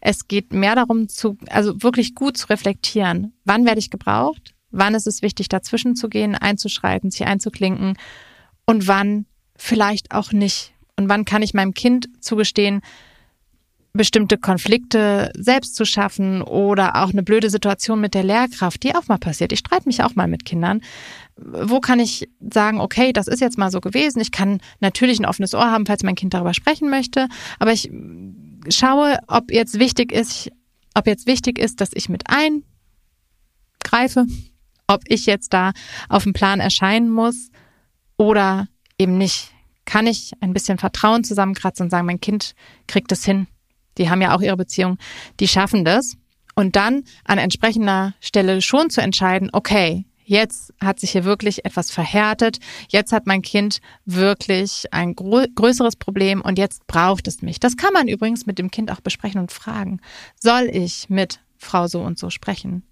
Es geht mehr darum, zu, also wirklich gut zu reflektieren. Wann werde ich gebraucht? Wann ist es wichtig, dazwischen zu gehen, einzuschreiten, sich einzuklinken? Und wann vielleicht auch nicht? Und wann kann ich meinem Kind zugestehen, bestimmte Konflikte selbst zu schaffen oder auch eine blöde Situation mit der Lehrkraft, die auch mal passiert. Ich streite mich auch mal mit Kindern. Wo kann ich sagen, okay, das ist jetzt mal so gewesen. Ich kann natürlich ein offenes Ohr haben, falls mein Kind darüber sprechen möchte, aber ich schaue, ob jetzt wichtig ist, ob jetzt wichtig ist, dass ich mit eingreife, ob ich jetzt da auf dem Plan erscheinen muss oder eben nicht. Kann ich ein bisschen Vertrauen zusammenkratzen und sagen, mein Kind kriegt es hin die haben ja auch ihre Beziehung, die schaffen das. Und dann an entsprechender Stelle schon zu entscheiden, okay, jetzt hat sich hier wirklich etwas verhärtet, jetzt hat mein Kind wirklich ein größeres Problem und jetzt braucht es mich. Das kann man übrigens mit dem Kind auch besprechen und fragen. Soll ich mit Frau so und so sprechen?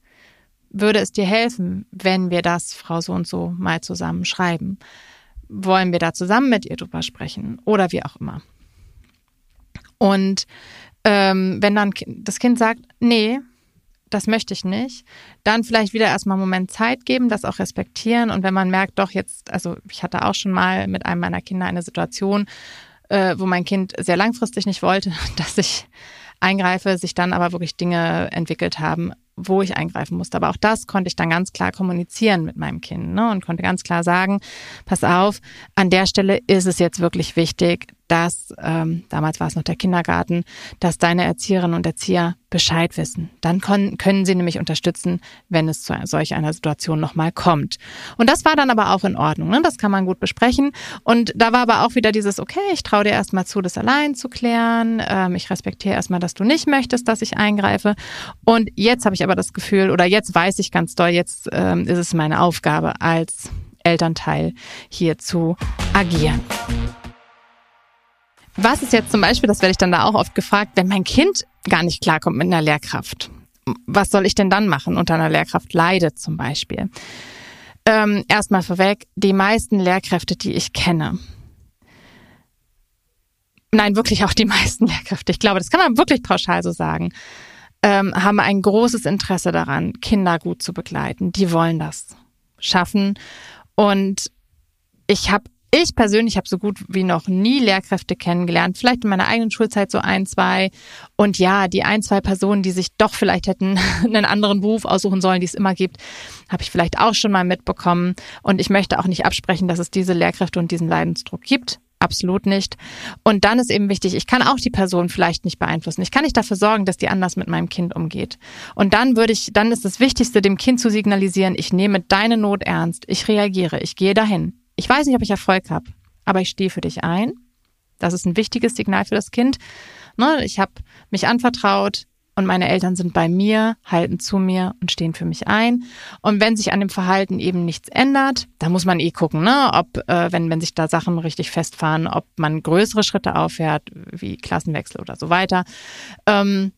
Würde es dir helfen, wenn wir das Frau so und so mal zusammen schreiben? Wollen wir da zusammen mit ihr drüber sprechen oder wie auch immer? Und ähm, wenn dann das Kind sagt, nee, das möchte ich nicht, dann vielleicht wieder erstmal einen Moment Zeit geben, das auch respektieren. Und wenn man merkt, doch jetzt, also ich hatte auch schon mal mit einem meiner Kinder eine Situation, äh, wo mein Kind sehr langfristig nicht wollte, dass ich eingreife, sich dann aber wirklich Dinge entwickelt haben, wo ich eingreifen musste. Aber auch das konnte ich dann ganz klar kommunizieren mit meinem Kind ne? und konnte ganz klar sagen, pass auf, an der Stelle ist es jetzt wirklich wichtig, dass, ähm, damals war es noch der Kindergarten, dass deine Erzieherinnen und Erzieher Bescheid wissen. Dann können, sie nämlich unterstützen, wenn es zu solch einer Situation nochmal kommt. Und das war dann aber auch in Ordnung. Ne? Das kann man gut besprechen. Und da war aber auch wieder dieses, okay, ich traue dir erstmal zu, das allein zu klären. Ähm, ich respektiere erstmal, dass du nicht möchtest, dass ich eingreife. Und jetzt habe ich aber das Gefühl, oder jetzt weiß ich ganz doll, jetzt ähm, ist es meine Aufgabe als Elternteil hier zu agieren. Was ist jetzt zum Beispiel, das werde ich dann da auch oft gefragt, wenn mein Kind gar nicht klarkommt mit einer Lehrkraft? Was soll ich denn dann machen? Unter einer Lehrkraft leidet zum Beispiel. Ähm, erstmal vorweg, die meisten Lehrkräfte, die ich kenne, nein, wirklich auch die meisten Lehrkräfte, ich glaube, das kann man wirklich pauschal so sagen, ähm, haben ein großes Interesse daran, Kinder gut zu begleiten. Die wollen das schaffen. Und ich habe ich persönlich habe so gut wie noch nie Lehrkräfte kennengelernt, vielleicht in meiner eigenen Schulzeit so ein, zwei. Und ja, die ein, zwei Personen, die sich doch vielleicht hätten einen anderen Beruf aussuchen sollen, die es immer gibt, habe ich vielleicht auch schon mal mitbekommen. Und ich möchte auch nicht absprechen, dass es diese Lehrkräfte und diesen Leidensdruck gibt. Absolut nicht. Und dann ist eben wichtig, ich kann auch die Person vielleicht nicht beeinflussen. Ich kann nicht dafür sorgen, dass die anders mit meinem Kind umgeht. Und dann würde ich, dann ist das Wichtigste, dem Kind zu signalisieren, ich nehme deine Not ernst, ich reagiere, ich gehe dahin. Ich weiß nicht, ob ich Erfolg habe, aber ich stehe für dich ein. Das ist ein wichtiges Signal für das Kind. Ne, ich habe mich anvertraut und meine Eltern sind bei mir, halten zu mir und stehen für mich ein. Und wenn sich an dem Verhalten eben nichts ändert, da muss man eh gucken, ne, ob, äh, wenn, wenn sich da Sachen richtig festfahren, ob man größere Schritte aufhört, wie Klassenwechsel oder so weiter. Ähm,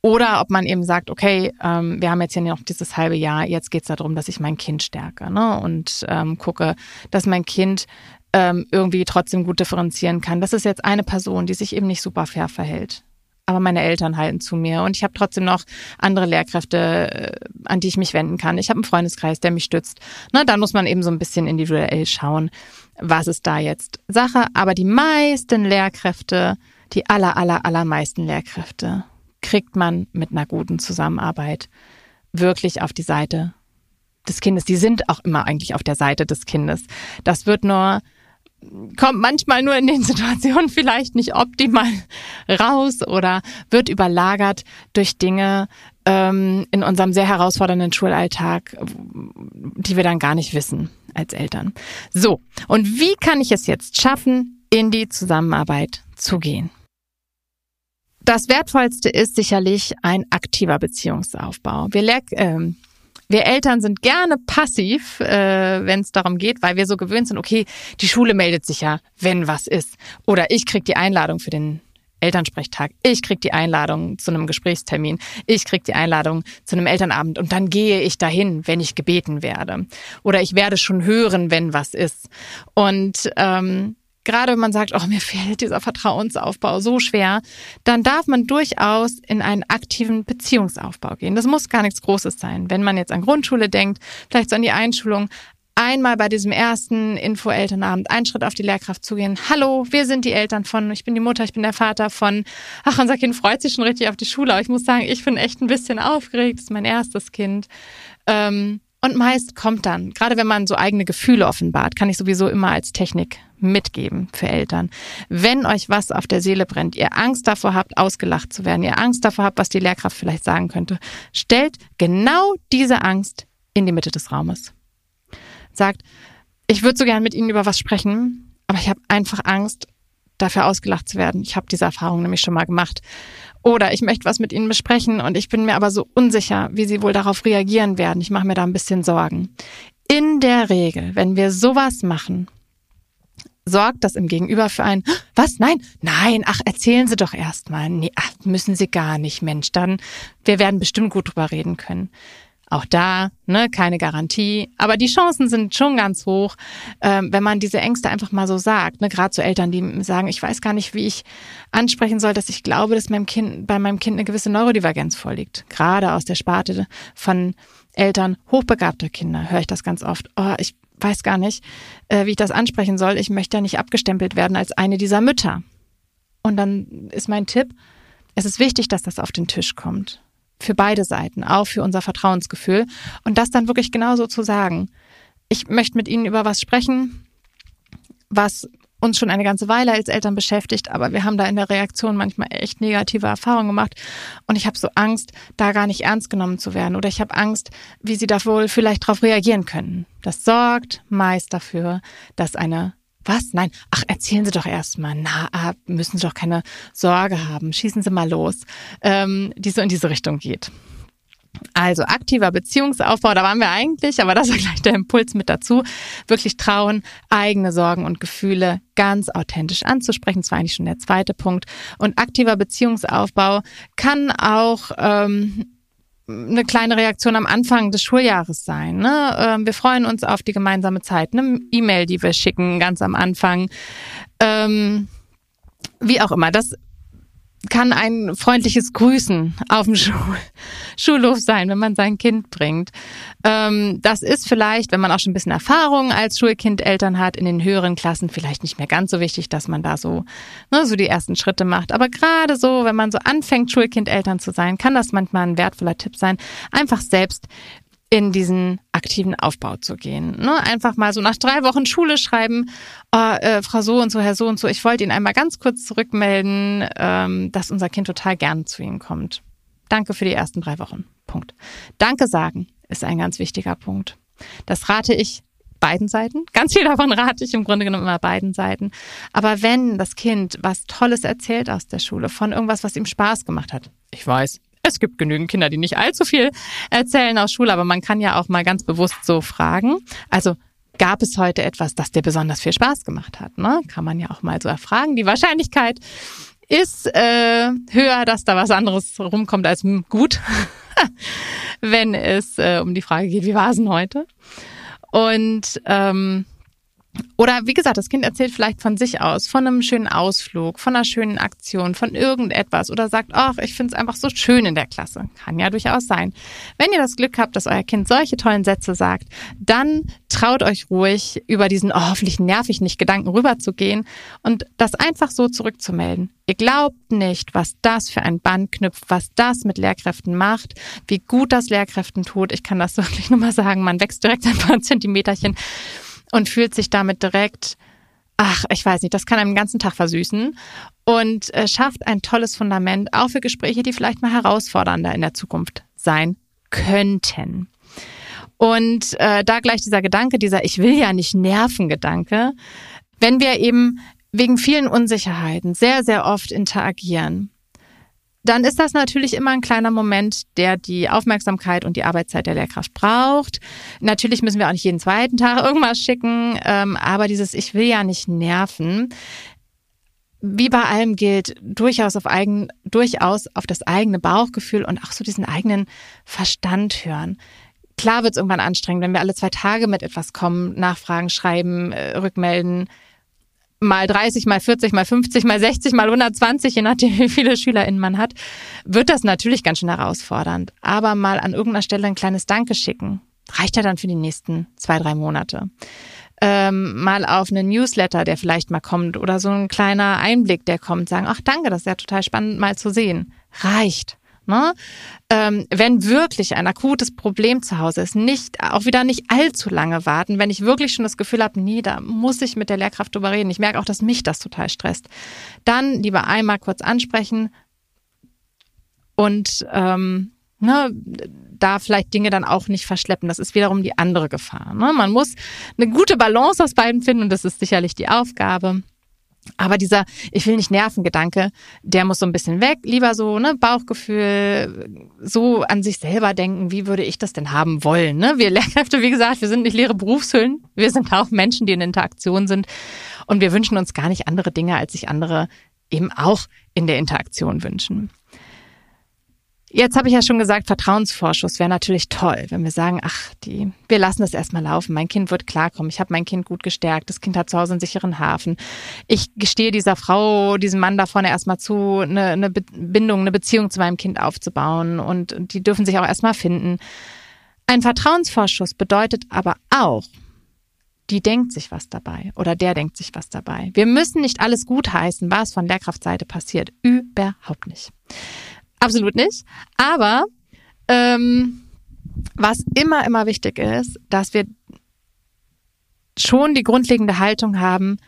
oder ob man eben sagt, okay, ähm, wir haben jetzt hier noch dieses halbe Jahr, jetzt geht es darum, dass ich mein Kind stärke ne? und ähm, gucke, dass mein Kind ähm, irgendwie trotzdem gut differenzieren kann. Das ist jetzt eine Person, die sich eben nicht super fair verhält. Aber meine Eltern halten zu mir und ich habe trotzdem noch andere Lehrkräfte, äh, an die ich mich wenden kann. Ich habe einen Freundeskreis, der mich stützt. Ne, dann muss man eben so ein bisschen individuell schauen, was ist da jetzt Sache. Aber die meisten Lehrkräfte, die aller, aller, allermeisten Lehrkräfte kriegt man mit einer guten Zusammenarbeit wirklich auf die Seite des Kindes. Die sind auch immer eigentlich auf der Seite des Kindes. Das wird nur kommt manchmal nur in den Situationen vielleicht nicht optimal raus oder wird überlagert durch Dinge ähm, in unserem sehr herausfordernden Schulalltag, die wir dann gar nicht wissen als Eltern. So, und wie kann ich es jetzt schaffen, in die Zusammenarbeit zu gehen? Das Wertvollste ist sicherlich ein aktiver Beziehungsaufbau. Wir, äh, wir Eltern sind gerne passiv, äh, wenn es darum geht, weil wir so gewöhnt sind, okay, die Schule meldet sich ja, wenn was ist. Oder ich krieg die Einladung für den Elternsprechtag. Ich krieg die Einladung zu einem Gesprächstermin. Ich krieg die Einladung zu einem Elternabend und dann gehe ich dahin, wenn ich gebeten werde. Oder ich werde schon hören, wenn was ist. Und ähm, gerade wenn man sagt, oh, mir fehlt dieser Vertrauensaufbau so schwer, dann darf man durchaus in einen aktiven Beziehungsaufbau gehen. Das muss gar nichts Großes sein. Wenn man jetzt an Grundschule denkt, vielleicht so an die Einschulung, einmal bei diesem ersten Info-Elternabend einen Schritt auf die Lehrkraft zugehen. Hallo, wir sind die Eltern von, ich bin die Mutter, ich bin der Vater von, ach, unser Kind freut sich schon richtig auf die Schule. Aber ich muss sagen, ich bin echt ein bisschen aufgeregt, das ist mein erstes Kind. Ähm, und meist kommt dann, gerade wenn man so eigene Gefühle offenbart, kann ich sowieso immer als Technik mitgeben für Eltern. Wenn euch was auf der Seele brennt, ihr Angst davor habt, ausgelacht zu werden, ihr Angst davor habt, was die Lehrkraft vielleicht sagen könnte, stellt genau diese Angst in die Mitte des Raumes. Sagt, ich würde so gern mit Ihnen über was sprechen, aber ich habe einfach Angst, dafür ausgelacht zu werden. Ich habe diese Erfahrung nämlich schon mal gemacht. Oder ich möchte was mit Ihnen besprechen und ich bin mir aber so unsicher, wie Sie wohl darauf reagieren werden. Ich mache mir da ein bisschen Sorgen. In der Regel, wenn wir sowas machen, sorgt das im Gegenüber für ein, was? Nein, nein, ach, erzählen Sie doch erstmal. Nee, ach, müssen Sie gar nicht, Mensch. Dann, wir werden bestimmt gut drüber reden können. Auch da, ne, keine Garantie. Aber die Chancen sind schon ganz hoch, ähm, wenn man diese Ängste einfach mal so sagt. Ne, Gerade zu Eltern, die sagen, ich weiß gar nicht, wie ich ansprechen soll, dass ich glaube, dass meinem Kind, bei meinem Kind eine gewisse Neurodivergenz vorliegt. Gerade aus der Sparte von Eltern hochbegabter Kinder höre ich das ganz oft. Oh, ich weiß gar nicht, äh, wie ich das ansprechen soll. Ich möchte ja nicht abgestempelt werden als eine dieser Mütter. Und dann ist mein Tipp, es ist wichtig, dass das auf den Tisch kommt. Für beide Seiten, auch für unser Vertrauensgefühl. Und das dann wirklich genauso zu sagen. Ich möchte mit Ihnen über was sprechen, was uns schon eine ganze Weile als Eltern beschäftigt, aber wir haben da in der Reaktion manchmal echt negative Erfahrungen gemacht und ich habe so Angst, da gar nicht ernst genommen zu werden oder ich habe Angst, wie sie da wohl vielleicht darauf reagieren können. Das sorgt meist dafür, dass eine was? Nein. Ach, erzählen Sie doch erstmal. Na, ah, müssen Sie doch keine Sorge haben. Schießen Sie mal los. Ähm, die so in diese Richtung geht. Also aktiver Beziehungsaufbau, da waren wir eigentlich, aber das ist gleich der Impuls mit dazu. Wirklich trauen, eigene Sorgen und Gefühle ganz authentisch anzusprechen. Das war eigentlich schon der zweite Punkt. Und aktiver Beziehungsaufbau kann auch ähm, eine kleine Reaktion am Anfang des Schuljahres sein. Ne? Ähm, wir freuen uns auf die gemeinsame Zeit, eine E-Mail, die wir schicken ganz am Anfang. Ähm, wie auch immer, das kann ein freundliches Grüßen auf dem Schul Schulhof sein, wenn man sein Kind bringt. Ähm, das ist vielleicht, wenn man auch schon ein bisschen Erfahrung als Schulkind Eltern hat, in den höheren Klassen vielleicht nicht mehr ganz so wichtig, dass man da so, ne, so die ersten Schritte macht. Aber gerade so, wenn man so anfängt, Schulkind Eltern zu sein, kann das manchmal ein wertvoller Tipp sein, einfach selbst in diesen aktiven Aufbau zu gehen. Ne? Einfach mal so nach drei Wochen Schule schreiben, oh, äh, Frau so und so, Herr so und so, ich wollte Ihnen einmal ganz kurz zurückmelden, ähm, dass unser Kind total gern zu Ihnen kommt. Danke für die ersten drei Wochen. Punkt. Danke sagen ist ein ganz wichtiger Punkt. Das rate ich beiden Seiten. Ganz viel davon rate ich im Grunde genommen immer beiden Seiten. Aber wenn das Kind was Tolles erzählt aus der Schule, von irgendwas, was ihm Spaß gemacht hat, ich weiß, es gibt genügend Kinder, die nicht allzu viel erzählen aus Schule, aber man kann ja auch mal ganz bewusst so fragen. Also gab es heute etwas, das dir besonders viel Spaß gemacht hat? Ne? Kann man ja auch mal so erfragen. Die Wahrscheinlichkeit ist äh, höher, dass da was anderes rumkommt als gut, wenn es äh, um die Frage geht, wie war es denn heute? Und ähm, Oder wie gesagt, das Kind erzählt vielleicht von sich aus, von einem schönen Ausflug, von einer schönen Aktion, von irgendetwas oder sagt, ach, ich finde es einfach so schön in der Klasse. Kann ja durchaus sein. Wenn ihr das Glück habt, dass euer Kind solche tollen Sätze sagt, dann traut euch ruhig, über diesen oh, hoffentlich nervig nicht Gedanken rüberzugehen und das einfach so zurückzumelden. Ihr glaubt nicht, was das für ein Band knüpft, was das mit Lehrkräften macht, wie gut das Lehrkräften tut. Ich kann das wirklich nur mal sagen, man wächst direkt ein paar Zentimeterchen und fühlt sich damit direkt, ach, ich weiß nicht, das kann einem den ganzen Tag versüßen und äh, schafft ein tolles Fundament auch für Gespräche, die vielleicht mal herausfordernder in der Zukunft sein könnten. Und äh, da gleich dieser Gedanke, dieser Ich will ja nicht nerven Gedanke, wenn wir eben wegen vielen Unsicherheiten sehr, sehr oft interagieren, dann ist das natürlich immer ein kleiner Moment, der die Aufmerksamkeit und die Arbeitszeit der Lehrkraft braucht. Natürlich müssen wir auch nicht jeden zweiten Tag irgendwas schicken, ähm, aber dieses Ich will ja nicht nerven. Wie bei allem gilt, durchaus auf eigen, durchaus auf das eigene Bauchgefühl und auch so diesen eigenen Verstand hören. Klar wird es irgendwann anstrengend, wenn wir alle zwei Tage mit etwas kommen, nachfragen, schreiben, äh, rückmelden mal 30, mal 40, mal 50, mal 60, mal 120, je nachdem, wie viele SchülerInnen man hat, wird das natürlich ganz schön herausfordernd. Aber mal an irgendeiner Stelle ein kleines Danke schicken, reicht ja dann für die nächsten zwei, drei Monate. Ähm, mal auf einen Newsletter, der vielleicht mal kommt oder so ein kleiner Einblick, der kommt, sagen, ach danke, das ist ja total spannend mal zu sehen. Reicht. Ne? Ähm, wenn wirklich ein akutes Problem zu Hause ist, nicht auch wieder nicht allzu lange warten. Wenn ich wirklich schon das Gefühl habe, nee, da muss ich mit der Lehrkraft drüber reden. Ich merke auch, dass mich das total stresst. Dann lieber einmal kurz ansprechen und ähm, ne, da vielleicht Dinge dann auch nicht verschleppen. Das ist wiederum die andere Gefahr. Ne? Man muss eine gute Balance aus beiden finden und das ist sicherlich die Aufgabe. Aber dieser Ich will nicht nerven Gedanke, der muss so ein bisschen weg. Lieber so, ne, Bauchgefühl, so an sich selber denken, wie würde ich das denn haben wollen? Ne? Wir Lehrkräfte, wie gesagt, wir sind nicht leere Berufshüllen. Wir sind auch Menschen, die in Interaktion sind. Und wir wünschen uns gar nicht andere Dinge, als sich andere eben auch in der Interaktion wünschen. Jetzt habe ich ja schon gesagt, Vertrauensvorschuss wäre natürlich toll, wenn wir sagen, ach, die, wir lassen das erstmal laufen. Mein Kind wird klarkommen. Ich habe mein Kind gut gestärkt. Das Kind hat zu Hause einen sicheren Hafen. Ich gestehe dieser Frau, diesem Mann da vorne erstmal zu, eine, eine Bindung, eine Beziehung zu meinem Kind aufzubauen. Und die dürfen sich auch erstmal finden. Ein Vertrauensvorschuss bedeutet aber auch, die denkt sich was dabei oder der denkt sich was dabei. Wir müssen nicht alles gutheißen, was von Lehrkraftseite passiert. Überhaupt nicht. Absolut nicht. Aber ähm, was immer, immer wichtig ist, dass wir schon die grundlegende Haltung haben,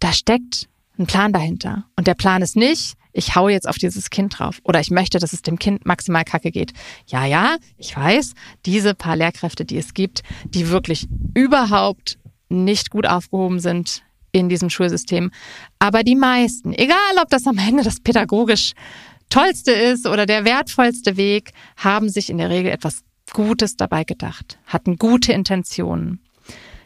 da steckt ein Plan dahinter. Und der Plan ist nicht, ich hau jetzt auf dieses Kind drauf oder ich möchte, dass es dem Kind maximal kacke geht. Ja, ja, ich weiß, diese paar Lehrkräfte, die es gibt, die wirklich überhaupt nicht gut aufgehoben sind in diesem Schulsystem. Aber die meisten, egal ob das am Ende das pädagogisch Tollste ist oder der wertvollste Weg, haben sich in der Regel etwas Gutes dabei gedacht, hatten gute Intentionen.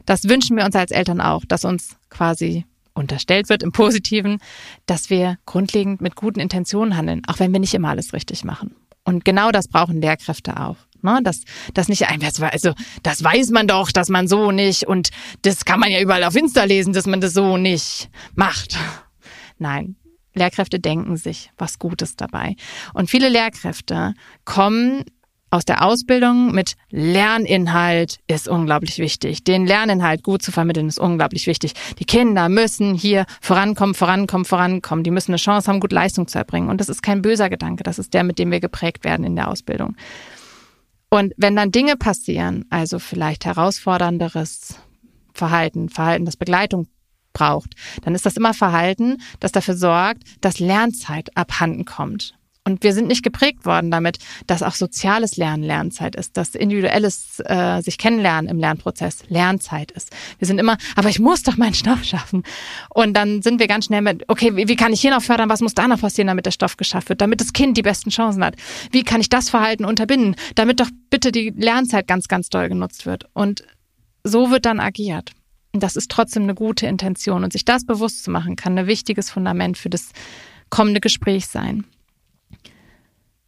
Das wünschen wir uns als Eltern auch, dass uns quasi unterstellt wird im Positiven, dass wir grundlegend mit guten Intentionen handeln, auch wenn wir nicht immer alles richtig machen. Und genau das brauchen Lehrkräfte auch. Ne? Das, das nicht einfach, also das weiß man doch, dass man so nicht und das kann man ja überall auf Insta lesen, dass man das so nicht macht. Nein, Lehrkräfte denken sich was Gutes dabei. Und viele Lehrkräfte kommen aus der Ausbildung mit Lerninhalt ist unglaublich wichtig. Den Lerninhalt gut zu vermitteln ist unglaublich wichtig. Die Kinder müssen hier vorankommen, vorankommen, vorankommen. Die müssen eine Chance haben, gut Leistung zu erbringen. Und das ist kein böser Gedanke. Das ist der, mit dem wir geprägt werden in der Ausbildung. Und wenn dann Dinge passieren, also vielleicht herausfordernderes Verhalten, Verhalten, das Begleitung braucht, dann ist das immer Verhalten, das dafür sorgt, dass Lernzeit abhanden kommt. Und wir sind nicht geprägt worden damit, dass auch soziales Lernen Lernzeit ist, dass individuelles äh, sich kennenlernen im Lernprozess Lernzeit ist. Wir sind immer, aber ich muss doch meinen Stoff schaffen. Und dann sind wir ganz schnell mit, okay, wie, wie kann ich hier noch fördern, was muss da noch passieren, damit der Stoff geschafft wird, damit das Kind die besten Chancen hat? Wie kann ich das Verhalten unterbinden, damit doch bitte die Lernzeit ganz, ganz doll genutzt wird? Und so wird dann agiert das ist trotzdem eine gute Intention. Und sich das bewusst zu machen, kann ein wichtiges Fundament für das kommende Gespräch sein.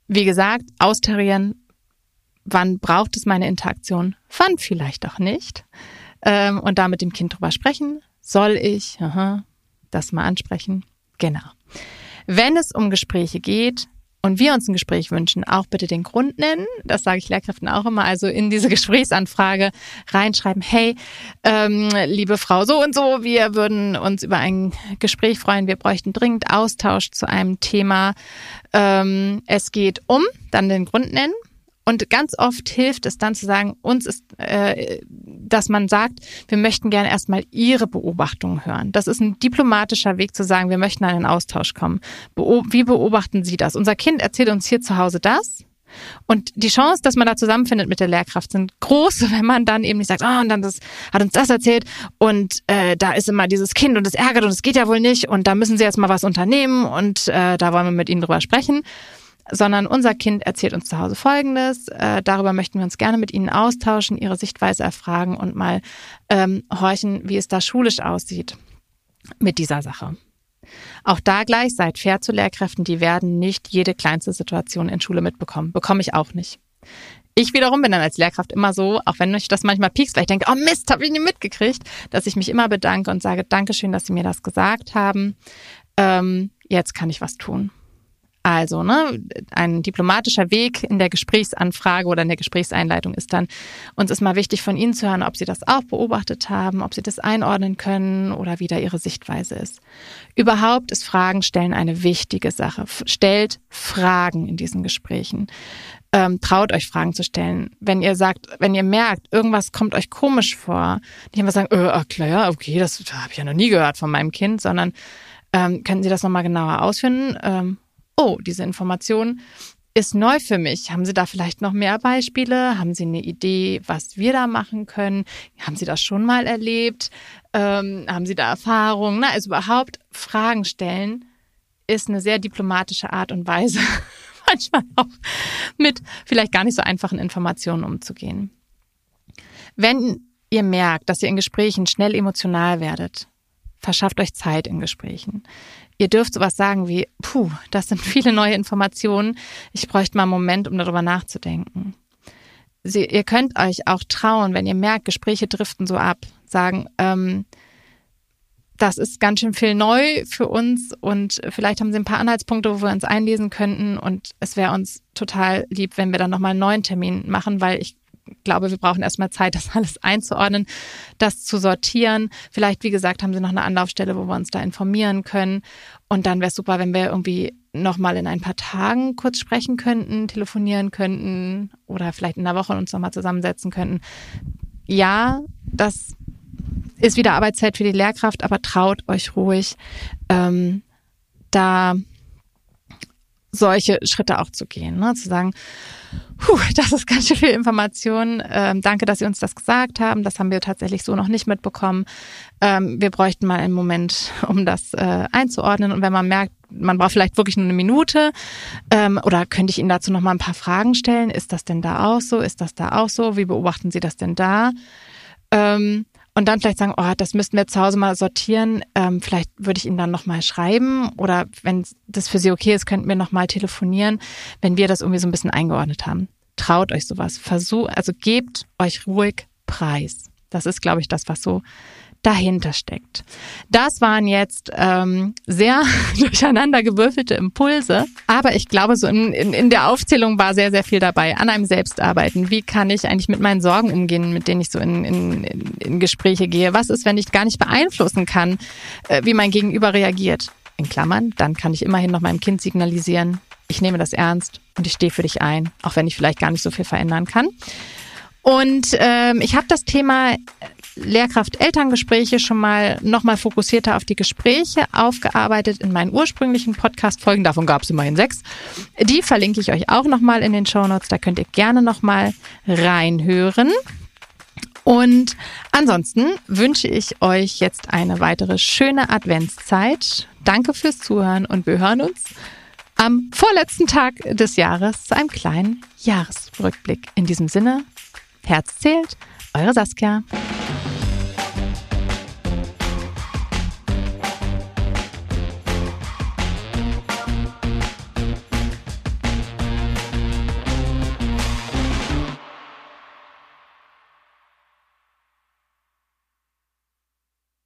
Wie gesagt, austarieren, wann braucht es meine Interaktion, wann vielleicht auch nicht. ähm, und da mit dem Kind drüber sprechen. Soll ich aha, das mal ansprechen? Genau. Wenn es um Gespräche geht, und wir uns ein Gespräch wünschen, auch bitte den Grund nennen. Das sage ich Lehrkräften auch immer. Also in diese Gesprächsanfrage reinschreiben, hey, ähm, liebe Frau so und so, wir würden uns über ein Gespräch freuen. Wir bräuchten dringend Austausch zu einem Thema. Ähm, es geht um, dann den Grund nennen und ganz oft hilft es dann zu sagen, uns ist, äh, dass man sagt, wir möchten gerne erstmal Ihre Beobachtungen hören. Das ist ein diplomatischer Weg zu sagen, wir möchten einen Austausch kommen. Beo wie beobachten Sie das? Unser Kind erzählt uns hier zu Hause das. Und die Chance, dass man da zusammenfindet mit der Lehrkraft, sind groß, wenn man dann eben nicht sagt, oh, und dann das, hat uns das erzählt und äh, da ist immer dieses Kind und es ärgert und es geht ja wohl nicht und da müssen Sie jetzt mal was unternehmen und äh, da wollen wir mit Ihnen drüber sprechen sondern unser Kind erzählt uns zu Hause Folgendes. Äh, darüber möchten wir uns gerne mit Ihnen austauschen, Ihre Sichtweise erfragen und mal ähm, horchen, wie es da schulisch aussieht mit dieser Sache. Auch da gleich seid fair zu Lehrkräften, die werden nicht jede kleinste Situation in Schule mitbekommen. Bekomme ich auch nicht. Ich wiederum bin dann als Lehrkraft immer so, auch wenn ich das manchmal piekst, weil ich denke, oh Mist, habe ich nicht mitgekriegt, dass ich mich immer bedanke und sage, Dankeschön, dass Sie mir das gesagt haben. Ähm, jetzt kann ich was tun. Also, ne, ein diplomatischer Weg in der Gesprächsanfrage oder in der Gesprächseinleitung ist dann, uns ist mal wichtig von Ihnen zu hören, ob Sie das auch beobachtet haben, ob Sie das einordnen können oder wie da Ihre Sichtweise ist. Überhaupt ist Fragen stellen eine wichtige Sache. Stellt Fragen in diesen Gesprächen. Ähm, traut euch Fragen zu stellen. Wenn ihr sagt, wenn ihr merkt, irgendwas kommt euch komisch vor, nicht immer sagen, äh, klar, okay, das habe ich ja noch nie gehört von meinem Kind, sondern ähm, können Sie das nochmal genauer ausführen? Ähm, oh, diese Information ist neu für mich. Haben Sie da vielleicht noch mehr Beispiele? Haben Sie eine Idee, was wir da machen können? Haben Sie das schon mal erlebt? Ähm, haben Sie da Erfahrungen? Na, also überhaupt Fragen stellen ist eine sehr diplomatische Art und Weise, manchmal auch mit vielleicht gar nicht so einfachen Informationen umzugehen. Wenn ihr merkt, dass ihr in Gesprächen schnell emotional werdet, verschafft euch Zeit in Gesprächen. Ihr dürft sowas sagen wie, puh, das sind viele neue Informationen. Ich bräuchte mal einen Moment, um darüber nachzudenken. Sie, ihr könnt euch auch trauen, wenn ihr merkt, Gespräche driften so ab, sagen, ähm, das ist ganz schön viel neu für uns und vielleicht haben Sie ein paar Anhaltspunkte, wo wir uns einlesen könnten und es wäre uns total lieb, wenn wir dann nochmal einen neuen Termin machen, weil ich glaube, wir brauchen erstmal Zeit, das alles einzuordnen, das zu sortieren. Vielleicht, wie gesagt, haben Sie noch eine Anlaufstelle, wo wir uns da informieren können. Und dann wäre es super, wenn wir irgendwie nochmal in ein paar Tagen kurz sprechen könnten, telefonieren könnten oder vielleicht in der Woche uns nochmal zusammensetzen könnten. Ja, das ist wieder Arbeitszeit für die Lehrkraft, aber traut euch ruhig, ähm, da solche Schritte auch zu gehen, ne? zu sagen, Puh, das ist ganz schön viel Information. Ähm, danke, dass Sie uns das gesagt haben. Das haben wir tatsächlich so noch nicht mitbekommen. Ähm, wir bräuchten mal einen Moment, um das äh, einzuordnen. Und wenn man merkt, man braucht vielleicht wirklich nur eine Minute, ähm, oder könnte ich Ihnen dazu noch mal ein paar Fragen stellen? Ist das denn da auch so? Ist das da auch so? Wie beobachten Sie das denn da? Ähm, und dann vielleicht sagen, oh, das müssten wir zu Hause mal sortieren. Ähm, vielleicht würde ich Ihnen dann nochmal schreiben oder wenn das für Sie okay ist, könnten wir nochmal telefonieren, wenn wir das irgendwie so ein bisschen eingeordnet haben. Traut euch sowas. Versucht, also gebt euch ruhig Preis. Das ist, glaube ich, das, was so dahinter steckt. Das waren jetzt ähm, sehr durcheinander gewürfelte Impulse, aber ich glaube, so in, in, in der Aufzählung war sehr, sehr viel dabei. An einem selbst arbeiten. Wie kann ich eigentlich mit meinen Sorgen umgehen, mit denen ich so in, in, in Gespräche gehe? Was ist, wenn ich gar nicht beeinflussen kann, äh, wie mein Gegenüber reagiert? In Klammern, dann kann ich immerhin noch meinem Kind signalisieren, ich nehme das ernst und ich stehe für dich ein, auch wenn ich vielleicht gar nicht so viel verändern kann. Und ähm, ich habe das Thema Lehrkraft-Elterngespräche schon mal nochmal fokussierter auf die Gespräche aufgearbeitet in meinen ursprünglichen Podcast-Folgen. Davon gab es immerhin sechs. Die verlinke ich euch auch nochmal in den Show Notes. Da könnt ihr gerne nochmal reinhören. Und ansonsten wünsche ich euch jetzt eine weitere schöne Adventszeit. Danke fürs Zuhören und wir hören uns am vorletzten Tag des Jahres zu einem kleinen Jahresrückblick. In diesem Sinne, Herz zählt, eure Saskia.